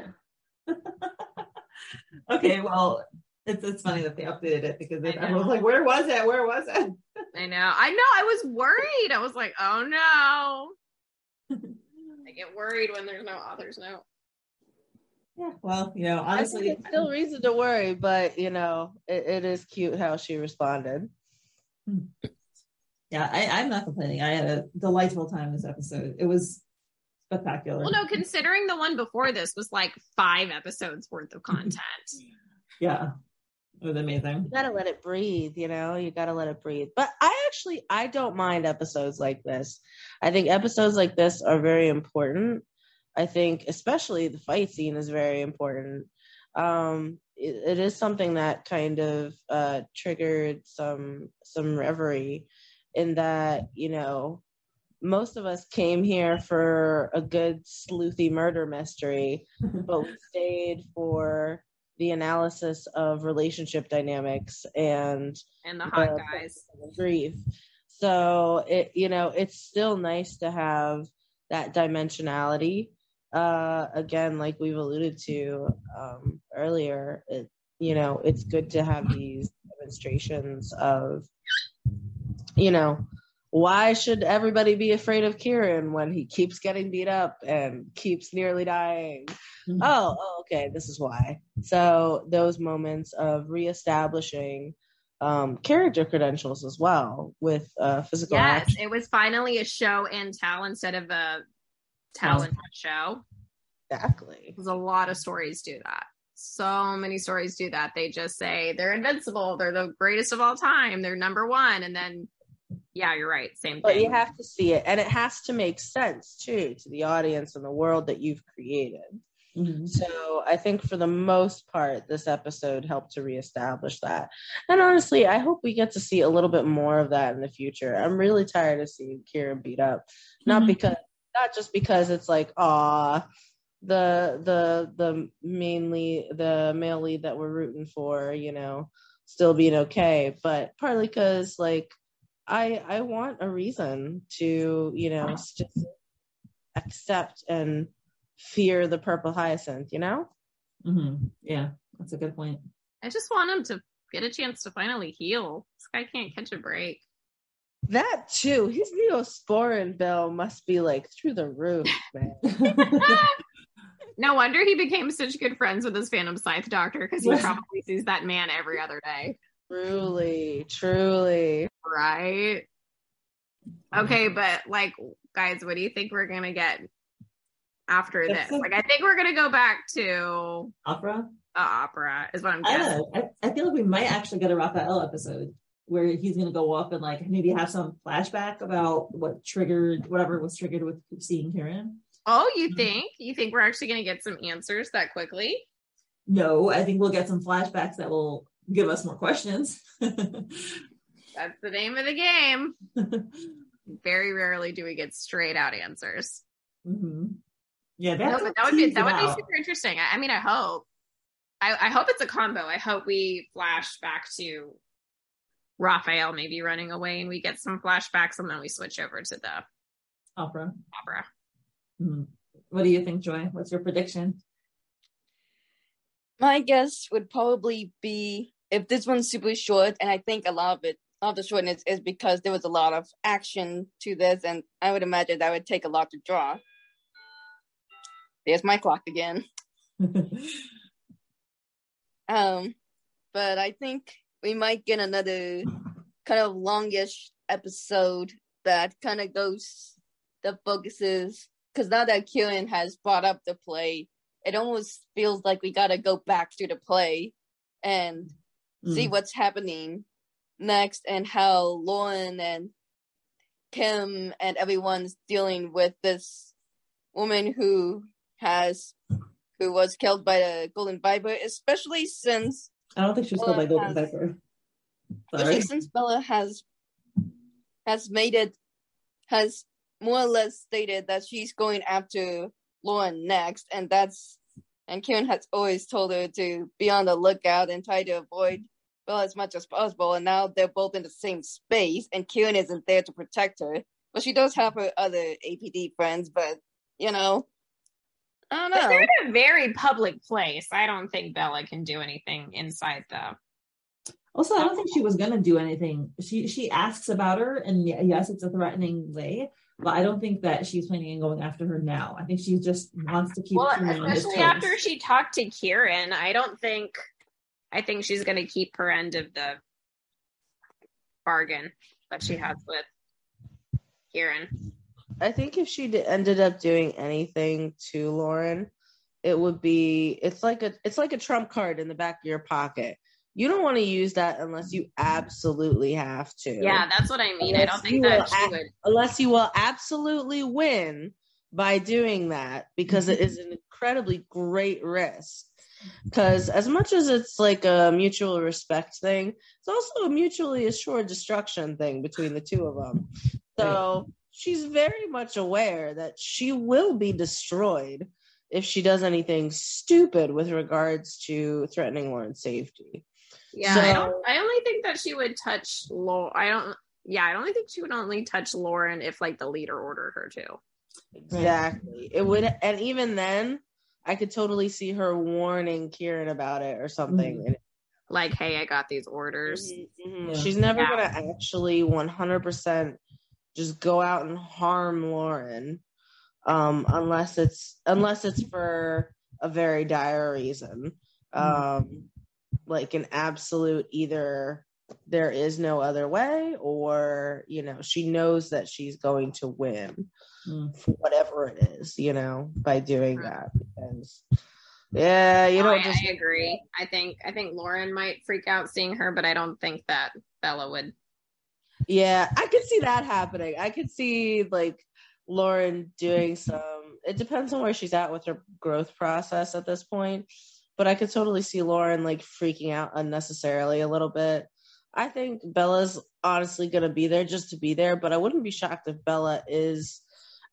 okay. Well, it's, it's funny that they updated it because I it, I was like, where was it? Where was it? I know, I know. I was worried. I was like, oh no. I get worried when there's no author's note. Yeah. Well, you know, I honestly, think it's still reason to worry, but you know, it, it is cute how she responded. Hmm. yeah, I, I'm not complaining. I had a delightful time this episode. It was spectacular. Well, no, considering the one before this was like five episodes worth of content. Yeah. It was amazing. You gotta let it breathe, you know, you gotta let it breathe. But I actually I don't mind episodes like this. I think episodes like this are very important. I think especially the fight scene is very important. um, it, it is something that kind of uh, triggered some some reverie in that you know most of us came here for a good sleuthy murder mystery, but we stayed for the analysis of relationship dynamics and and the hot guys grief. So it you know it's still nice to have that dimensionality. Uh, again, like we've alluded to um, earlier, it, you know it's good to have these demonstrations of you know why should everybody be afraid of Kieran when he keeps getting beat up and keeps nearly dying? Mm-hmm. Oh, oh, okay, this is why. So those moments of reestablishing um, character credentials as well with uh, physical. Yes, action. it was finally a show and tell instead of a tell and show. Exactly. Because a lot of stories do that. So many stories do that. They just say they're invincible, they're the greatest of all time, they're number one, and then yeah, you're right. Same thing. But you have to see it, and it has to make sense too to the audience and the world that you've created. Mm-hmm. So I think for the most part, this episode helped to reestablish that. And honestly, I hope we get to see a little bit more of that in the future. I'm really tired of seeing Kieran beat up, not mm-hmm. because, not just because it's like, ah, the the the mainly the male lead that we're rooting for, you know, still being okay, but partly because like I I want a reason to you know just accept and fear the purple hyacinth. You know. Mm-hmm. Yeah, that's a good point. I just want him to get a chance to finally heal. This guy can't catch a break. That too. His neosporin bill must be like through the roof, man. no wonder he became such good friends with his Phantom Scythe doctor because he probably sees that man every other day. Truly, truly. Right. Okay, but like, guys, what do you think we're gonna get after this? Like, I think we're gonna go back to opera. Uh, opera is what I'm guessing. I, I, I feel like we might actually get a Rafael episode where he's gonna go up and like maybe have some flashback about what triggered whatever was triggered with seeing Kieran. Oh, you mm-hmm. think? You think we're actually gonna get some answers that quickly? No, I think we'll get some flashbacks that will give us more questions. That's the name of the game. Very rarely do we get straight out answers. Mm-hmm. Yeah, no, that would be that would be super interesting. I, I mean, I hope. I, I, hope it's a combo. I hope we flash back to Rafael maybe running away, and we get some flashbacks, and then we switch over to the opera. Opera. Mm-hmm. What do you think, Joy? What's your prediction? My guess would probably be if this one's super short, and I think a lot of it, of the shortness is because there was a lot of action to this, and I would imagine that would take a lot to draw. There's my clock again. um, but I think we might get another kind of longish episode that kind of goes that focuses because now that Kieran has brought up the play, it almost feels like we gotta go back to the play and mm. see what's happening next and how Lauren and Kim and everyone's dealing with this woman who has who was killed by the Golden Viper, especially since I don't think she was killed by Golden has, Viper. Especially since Bella has has made it has more or less stated that she's going after Lauren next, and that's and Kieran has always told her to be on the lookout and try to avoid Bella as much as possible. And now they're both in the same space, and Kieran isn't there to protect her. But she does have her other APD friends, but you know, I don't know. But they're in a very public place. I don't think Bella can do anything inside the. Also, I don't think she was gonna do anything. She she asks about her, and yes, it's a threatening way, but I don't think that she's planning on going after her now. I think she just wants to keep. Well, especially after she talked to Kieran, I don't think. I think she's going to keep her end of the bargain that she has with Kieran. I think if she ended up doing anything to Lauren, it would be it's like a it's like a trump card in the back of your pocket you don't want to use that unless you absolutely have to. Yeah, that's what I mean. Unless I don't think that she would. Unless you will absolutely win by doing that because it is an incredibly great risk. because as much as it's like a mutual respect thing, it's also a mutually assured destruction thing between the two of them. So she's very much aware that she will be destroyed if she does anything stupid with regards to threatening Lauren's safety. Yeah, so, I don't. I only think that she would touch Lauren. I don't. Yeah, I only think she would only touch Lauren if like the leader ordered her to. Exactly. It would, and even then, I could totally see her warning Kieran about it or something. Mm-hmm. Like, hey, I got these orders. Mm-hmm. mm-hmm. Yeah. She's never yeah. gonna actually one hundred percent just go out and harm Lauren, um, unless it's unless it's for a very dire reason, mm-hmm. um, like an absolute either there is no other way or you know she knows that she's going to win mm. for whatever it is you know by doing that because yeah you know I, just, I agree. I think i think lauren might freak out seeing her but i don't think that bella would. Yeah i could see that happening. I could see like lauren doing some it depends on where she's at with her growth process at this point but i could totally see lauren like freaking out unnecessarily a little bit I think Bella's honestly going to be there just to be there, but I wouldn't be shocked if Bella is,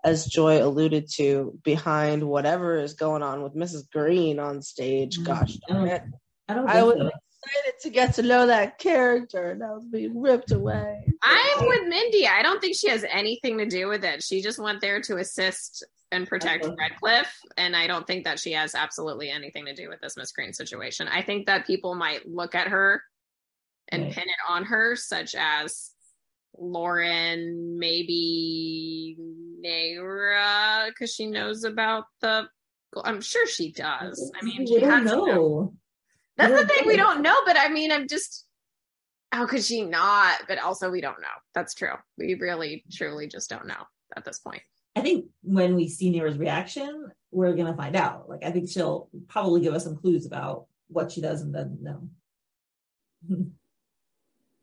as Joy alluded to, behind whatever is going on with Mrs. Green on stage. Mm-hmm. Gosh darn it. I, don't I was so. Excited to get to know that character and I was being ripped away. I'm with Mindy. I don't think she has anything to do with it. She just went there to assist and protect okay. Redcliffe. And I don't think that she has absolutely anything to do with this Miss Green situation. I think that people might look at her and right. pin it on her, such as Lauren, maybe Nayra, because she knows about the. I'm sure she does. I mean, she has know. Know. That's the thing know. we don't know, but I mean, I'm just. How could she not? But also, we don't know. That's true. We really, truly just don't know at this point. I think when we see Nayra's reaction, we're gonna find out. Like, I think she'll probably give us some clues about what she does and doesn't know.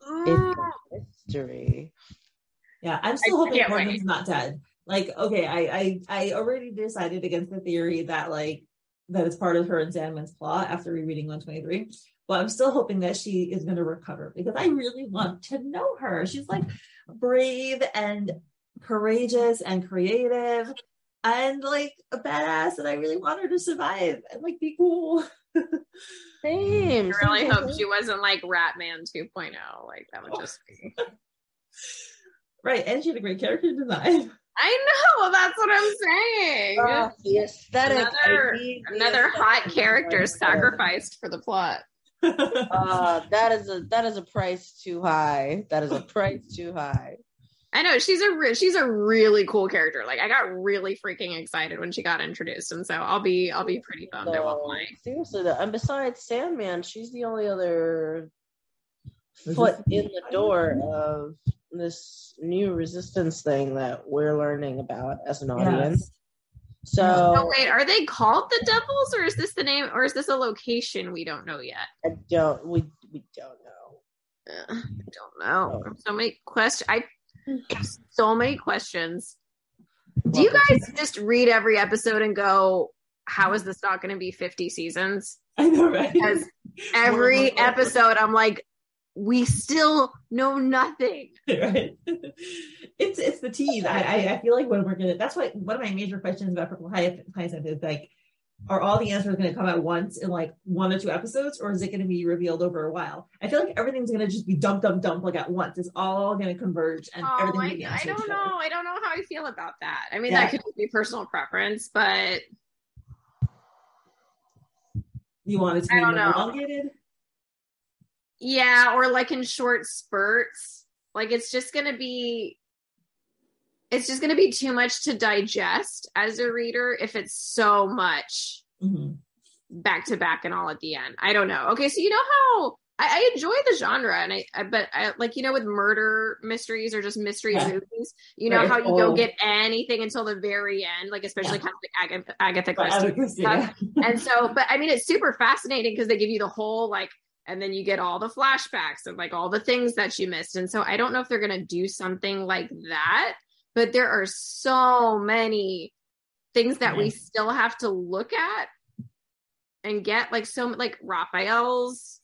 It's history. Yeah, I'm still I hoping Morgan's not dead. Like, okay, I, I I already decided against the theory that like that it's part of her and Sandman's plot after rereading 123. But I'm still hoping that she is going to recover because I really want to know her. She's like brave and courageous and creative and like a badass, and I really want her to survive and like be cool. Same. I really hope she wasn't like Ratman 2.0. Like that would oh. just be right. And she had a great character design. I know. That's what I'm saying. Uh, the aesthetic. Another, another hot character sacrificed for the plot. uh, that is a that is a price too high. That is a price too high. I know she's a re- she's a really cool character. Like I got really freaking excited when she got introduced, and so I'll be I'll be pretty bummed. No, I won't lie. Seriously, though, and besides Sandman, she's the only other foot in the door of this new resistance thing that we're learning about as an audience. Yes. So oh, wait, are they called the Devils, or is this the name, or is this a location we don't know yet? I don't. We we don't know. Uh, I don't know. Oh. So many questions. I so many questions. Do you guys just read every episode and go, how is this not going to be 50 seasons? I know, right? Because every episode, I'm like, we still know nothing. Right. It's it's the tease. I, I, I feel like when we're gonna that's what one of my major questions about Purple Hyacinth is like are all the answers going to come at once in like one or two episodes or is it going to be revealed over a while i feel like everything's going to just be dump dump dump like at once it's all going to converge and oh, everything I, I don't know i don't know how i feel about that i mean yeah. that could be personal preference but you want it to be elongated yeah or like in short spurts like it's just going to be it's just going to be too much to digest as a reader if it's so much back to back and all at the end. I don't know. Okay, so you know how I, I enjoy the genre, and I, I, but I like you know with murder mysteries or just mystery yeah. movies, you know right. how you oh. don't get anything until the very end, like especially yeah. kind of like Agatha, Agatha Christie stuff. Yeah. and so, but I mean, it's super fascinating because they give you the whole like and then you get all the flashbacks of like all the things that you missed. And so I don't know if they're going to do something like that but there are so many things that we still have to look at and get like so like Rafael's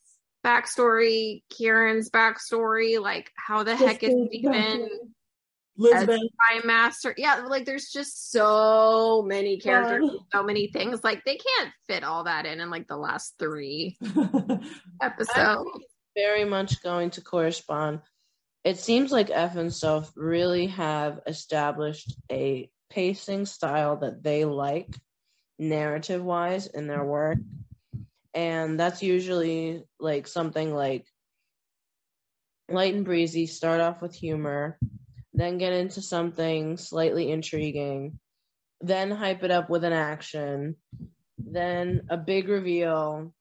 backstory, Kieran's backstory, like how the heck is Stephen Lisbeth. Prime Master? Yeah, like there's just so many characters, so many things. Like they can't fit all that in in like the last three episodes. very much going to correspond. It seems like F and Soph really have established a pacing style that they like narrative wise in their work. And that's usually like something like light and breezy, start off with humor, then get into something slightly intriguing, then hype it up with an action, then a big reveal,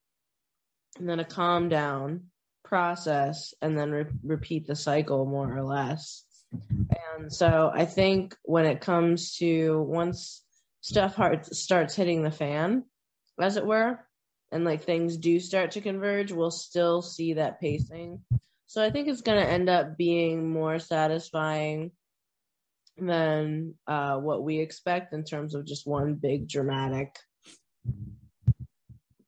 and then a calm down process, and then re- repeat the cycle more or less. And so I think when it comes to once stuff hard, starts hitting the fan, as it were, and like things do start to converge, we'll still see that pacing. So I think it's going to end up being more satisfying than uh, what we expect in terms of just one big dramatic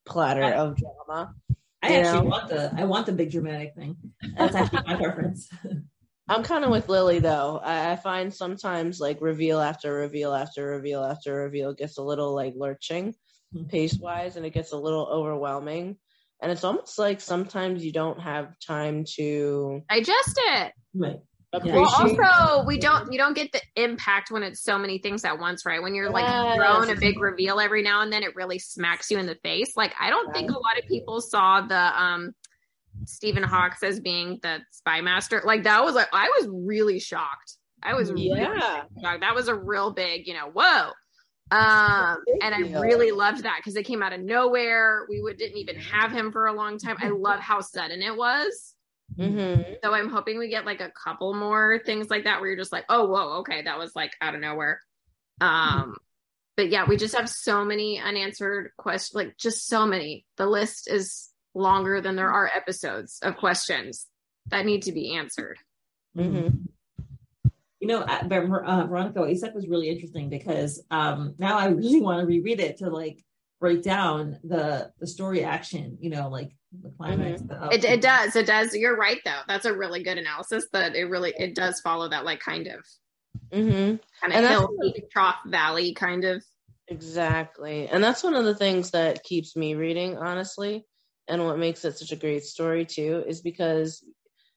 platter I- of drama. I actually know? want the I want the big dramatic thing. That's actually my preference. I'm kind of with Lily though. I, I find sometimes like reveal after reveal after reveal after reveal gets a little like lurching Mhm. pace wise and it gets a little overwhelming. And it's almost like sometimes you don't have time to Digest it. right. Well, also we don't you don't get the impact when it's so many things at once, right? When you're like Yes. thrown a big reveal every now and then, it really smacks you in the face. Like I don't think a lot of people saw the um Stephen Hawks as being the spy master. Like that was like I was really shocked. I was really Yeah. shocked. That was a real big, you know, whoa. Um, and I really loved that because it came out of nowhere. We would, didn't even have him for a long time. I love how sudden it was. Mhm. So I'm hoping we get like a couple more things like that where you're just like, oh, whoa, okay, that was like out of nowhere. Um, but yeah, we just have so many unanswered questions, like just so many. The list is longer than there are episodes of questions that need to be answered. Mhm. You know, but uh, Veronica, what you said was really interesting because um, now I really want to reread it to like break down the the story action. You know, like the climax. the up- It, it does, it does. You're right though. That's a really good analysis. That it really it does follow that like kind of Mhm. kind of hill trough valley kind of. Exactly. And that's one of the things that keeps me reading, honestly. And what makes it such a great story too is because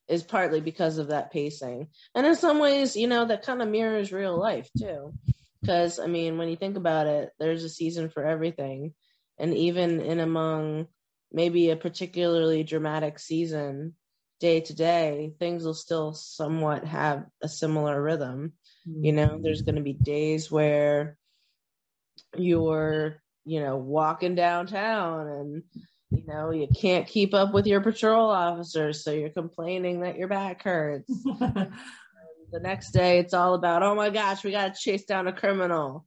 is partly because of that pacing. And in some ways, you know, that kind of mirrors real life too. Because I mean, when you think about it, there's a season for everything. And even in among maybe a particularly dramatic season, day to day, things will still somewhat have a similar rhythm you know there's going to be days where you're you know walking downtown and you know you can't keep up with your patrol officers so you're complaining that your back hurts the next day it's all about oh my gosh we got to chase down a criminal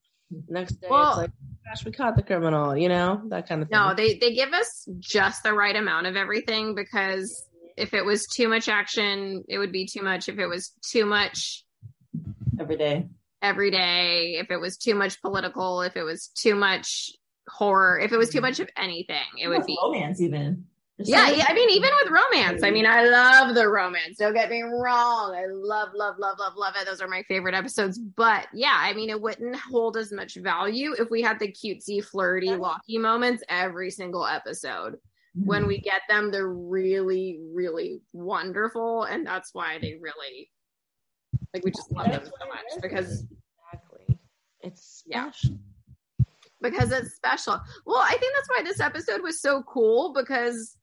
next day Well- it's like oh gosh we caught the criminal you know that kind of thing No, they they give us just the right amount of everything because if it was too much action, it would be too much. If it was too much every day. every day, if it was too much political, if it was too much horror, if it was too mm-hmm. much of anything, it would be romance even. Yeah, yeah, I mean, even with romance, I mean, I love the romance. Don't get me wrong. I love, love, love, love, love it. Those are my favorite episodes. But yeah, I mean, it wouldn't hold as much value if we had the cutesy, flirty, locky moments every single episode. When mm-hmm. we get them, they're really, really wonderful. And that's why they really, like, we just love them so much because exactly it's Yeah. special. Because it's special. Well, I think that's why this episode was so cool because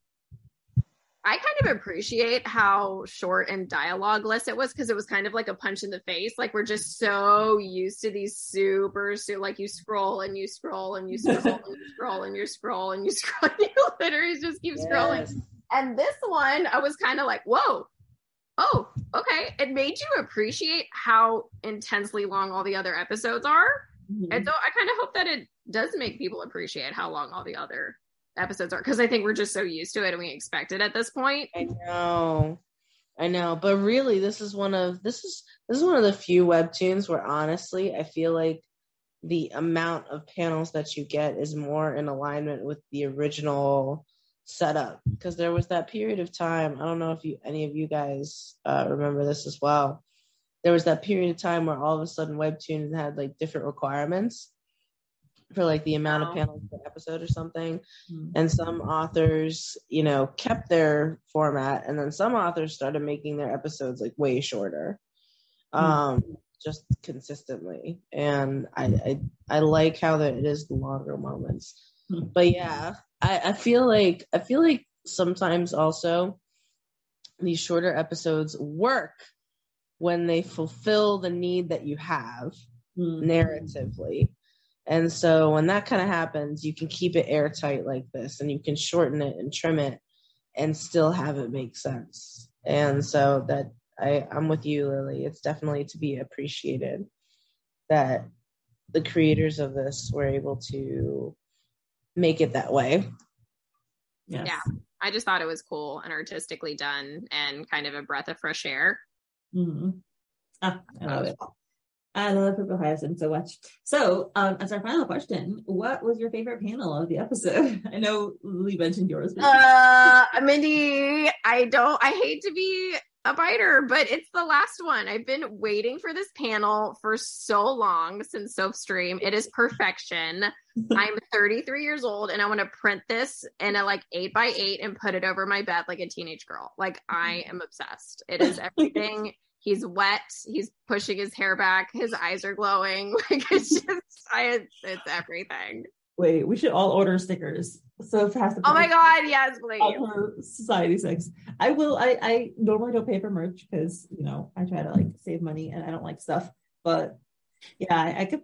I kind of appreciate how short and dialogueless it was because it was kind of like a punch in the face. Like we're just so used to these super, so like you scroll and you scroll and you scroll and you scroll and you scroll and you scroll. And you literally just keep scrolling. And this one, I was kind of like, whoa. Oh, okay. It made you appreciate how intensely long all the other episodes are. Mhm. And so I kind of hope that it does make people appreciate how long all the other episodes are because I think we're just so used to it and we expect it at this point. I know. I know. But really this is one of this is this is one of the few webtoons where honestly I feel like the amount of panels that you get is more in alignment with the original setup because there was that period of time i don't know if you any of you guys uh, remember this as well there was that period of time where all of a sudden webtoons had like different requirements for like the amount of panels per episode or something mm-hmm. and some authors you know kept their format and then some authors started making their episodes like way shorter mm-hmm. um just consistently and I, I i like how that it is the longer moments mm-hmm. but yeah I, I feel like I feel like sometimes also these shorter episodes work when they fulfill the need that you have mm-hmm. narratively. And so when that kind of happens, you can keep it airtight like this and you can shorten it and trim it and still have it make sense. And so that I, I'm with you, Lily. It's definitely to be appreciated that the creators of this were able to make it that way. Yes. Yeah. I just thought it was cool and artistically done and kind of a breath of fresh air. Mm-hmm. Ah, I love it. I love Purple Hyacinth so much. So, um, as our final question, what was your favorite panel of the episode? I know Lee mentioned yours. Uh, Mindy, I don't. I hate to be a biter, but it's the last one. I've been waiting for this panel for so long since Soap Stream. It is perfection. I'm 33 years old and I want to print this in a like eight by eight and put it over my bed like a teenage girl. Like I am obsessed. It is everything. He's wet. He's pushing his hair back. His eyes are glowing. Like it's just, I, it's everything. Wait, we should all order stickers. So fast. Oh my god, yes, please. Society six. I will. I I normally don't pay for merch because you know I try to like save money and I don't like stuff. But yeah, I, I could.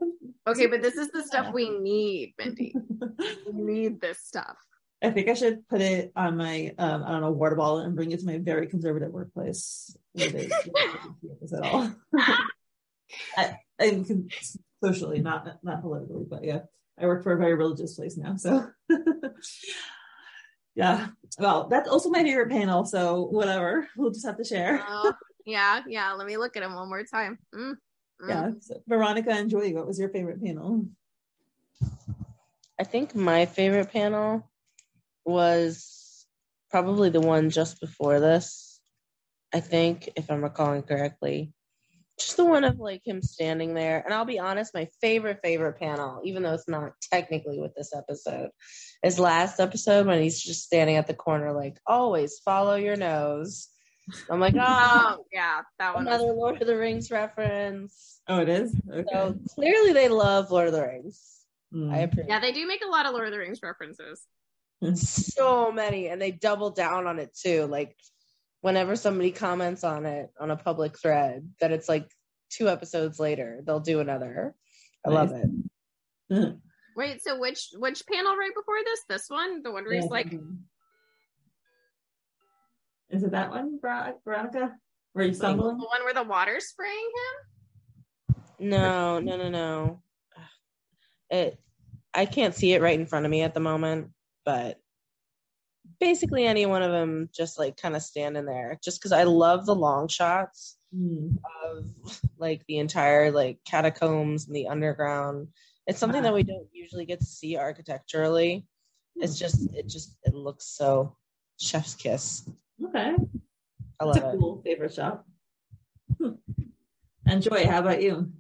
Okay, but this is the stuff we need, Mindy. we need this stuff. I think I should put it on my um I don't know water bottle and bring it to my very conservative workplace. at all. I, I socially, not not politically, but yeah. I work for a very religious place now, so yeah. Well, that's also my favorite panel. So whatever, we'll just have to share. Uh, yeah, yeah. Let me look at him one more time. Mm, mm. Yeah. So, Veronica and Joy, what was your favorite panel? I think my favorite panel was probably the one just before this. I think, if I'm recalling correctly, just the one of like him standing there. And I'll be honest, my favorite, favorite panel, even though it's not technically with this episode, is last episode when he's just standing at the corner, like, always follow your nose. I'm like, oh, yeah, that one. Another was- Lord of the Rings reference. Oh, it is? Okay. So clearly they love Lord of the Rings. Mm. I appreciate Yeah, they do make a lot of Lord of the Rings references. Mm-hmm. so many, and they double down on it too. Like, whenever somebody comments on it on a public thread that it's like two episodes later they'll do another. I love it. Mm-hmm. Wait so which which panel right before this? This one? The one where he's like mm-hmm. is it that one veronica? Where you stumbling? The one where the water's spraying him? No no no no. It i can't see it right in front of me at the moment but basically any one of them just like kind of standing there just because i love the long shots mm. of like the entire like catacombs and the underground it's something that we don't usually get to see architecturally it's hmm. just it just it looks so chef's kiss okay i love a cool it. favorite shop hmm. and how about you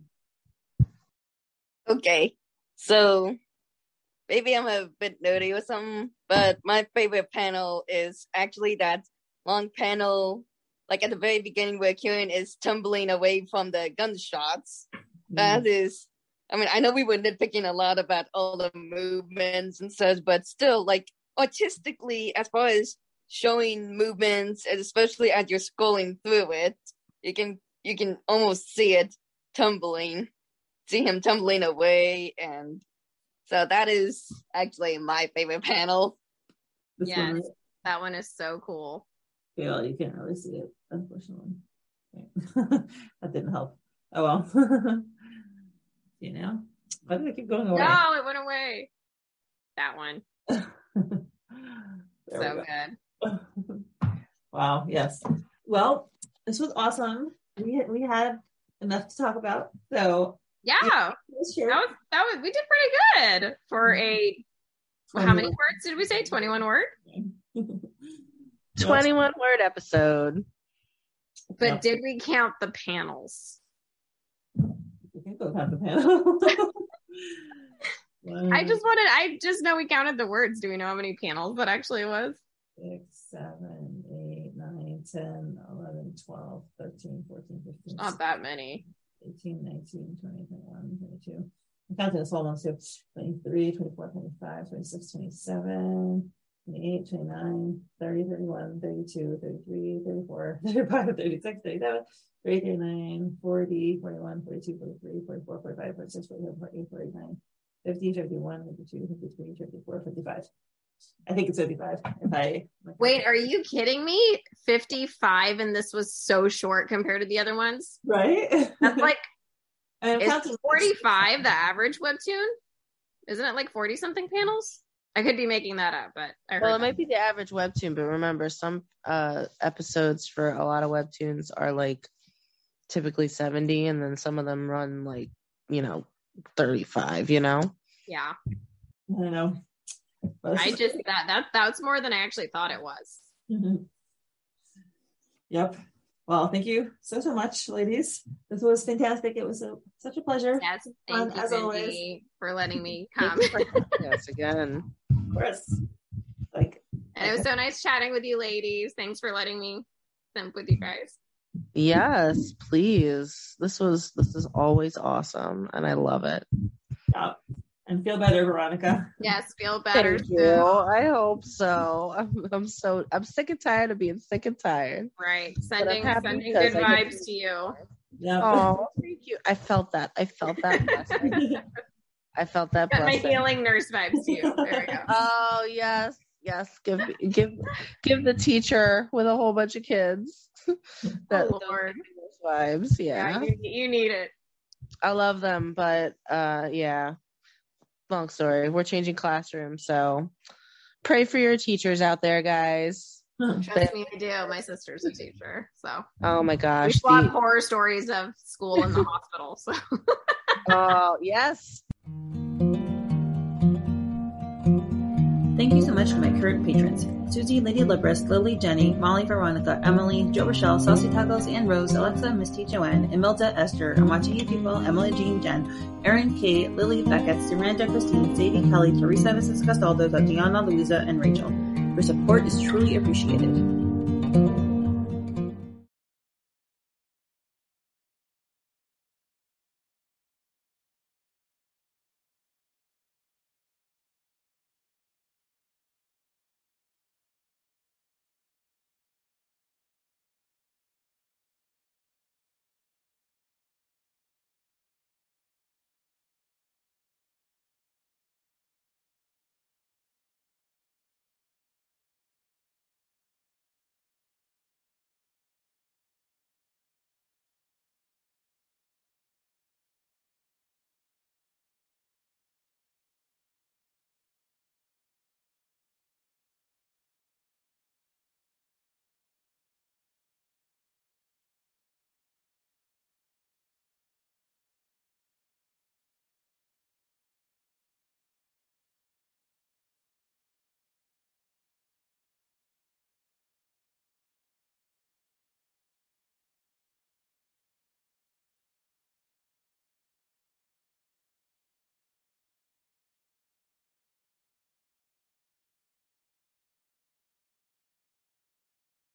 okay so maybe I'm a bit nerdy or something, but my favorite panel is actually that long panel, like at the very beginning where Kieran is tumbling away from the gunshots. Mm. That is, I mean, I know we were nitpicking a lot about all the movements and such, but still, like artistically, as far as showing movements, and especially as you're scrolling through it, you can you can almost see it tumbling, see him tumbling away, and so that is actually my favorite panel. Yeah, yes, that one is so cool. Yeah, you can't really see it, unfortunately. that didn't help. Oh well. you know, why did it keep going away? No, it went away. That one. so go. good. wow. Yes. Well, this was awesome. We we had enough to talk about. So Yeah, Sure. that was that was we did pretty good for mm-hmm. a. How many words did we say? Twenty-one word. 21 word episode. But Yeah. did we count the panels? You can go count the panel. I just wanted. I just know we counted the words. Do we know how many panels that actually was? six, seven, eight, nine, 10, 11, 12, 13, 14, 15, Not that many. 18, 19, 20, 21, 22. I'm counting the small ones too. 23, 24, 25, 26, 27, 28, 29, 30, 31, 32, 33, 34, 35, 36, 37, 38, 39, 40, 41, 42, 43, 44, 45, 46, 47, 48, 49, 50, 51, 52, 53, 54, 55. I think it's 55. If I Wait, are you kidding me? Fifty-five, and this was so short compared to the other ones. right? That's like And I'm is counting forty-five the average webtoon? Isn't it like forty something panels? I could be making that up, but I heard Well, it that. might be the average webtoon, but remember, some uh, episodes for a lot of webtoons are like typically 70, and then some of them run like, you know, 35, you know? yeah. I don't know. I just that that that's more than I actually thought it was. Mhm. Yep. Well, thank you so so much, ladies. This was fantastic. It was a, such a pleasure. Yes, Fun thank um, you, as always. For letting me come. yes, again. Of course. Like and it was so nice chatting with you, ladies. Thanks for letting me simp with you guys. Yes, please. This was this is always awesome, and I love it. yeah. And feel better, Veronica. Yes, feel better Thank you. I hope so. I'm, I'm so I'm sick and tired of being sick and tired. Right, sending sending good vibes to you. Yeah. Oh, thank you. I felt that. I felt that. I felt that Got my blessing. healing nurse vibes to you. There we go. Oh yes, yes. Give give give the teacher with a whole bunch of kids that oh Lord, vibes. yeah, Yeah, you, you need it. I love them, but uh, yeah. Long story. We're changing classrooms, so pray for your teachers out there, guys. Trust me, I do. My sister's a teacher, so Oh my we gosh. swap the- horror stories of school and the hospital. So oh yes. Thank you so much to my current patrons Susie, Lady Libris, Lily, Jenny, Molly, Veronica, Emily, Joe Rochelle, Saucy Tacos, Ann Rose, Alexa, Misty, Joanne, Emilda, Esther, you people, Emily, Jean, Jen, Erin, Kate, Lily, Beckett, Samantha, Christine, Sadie, Kelly, Teresa, Mrs. Castaldo, Tatiana, Louisa, and Rachel. Your support is truly appreciated.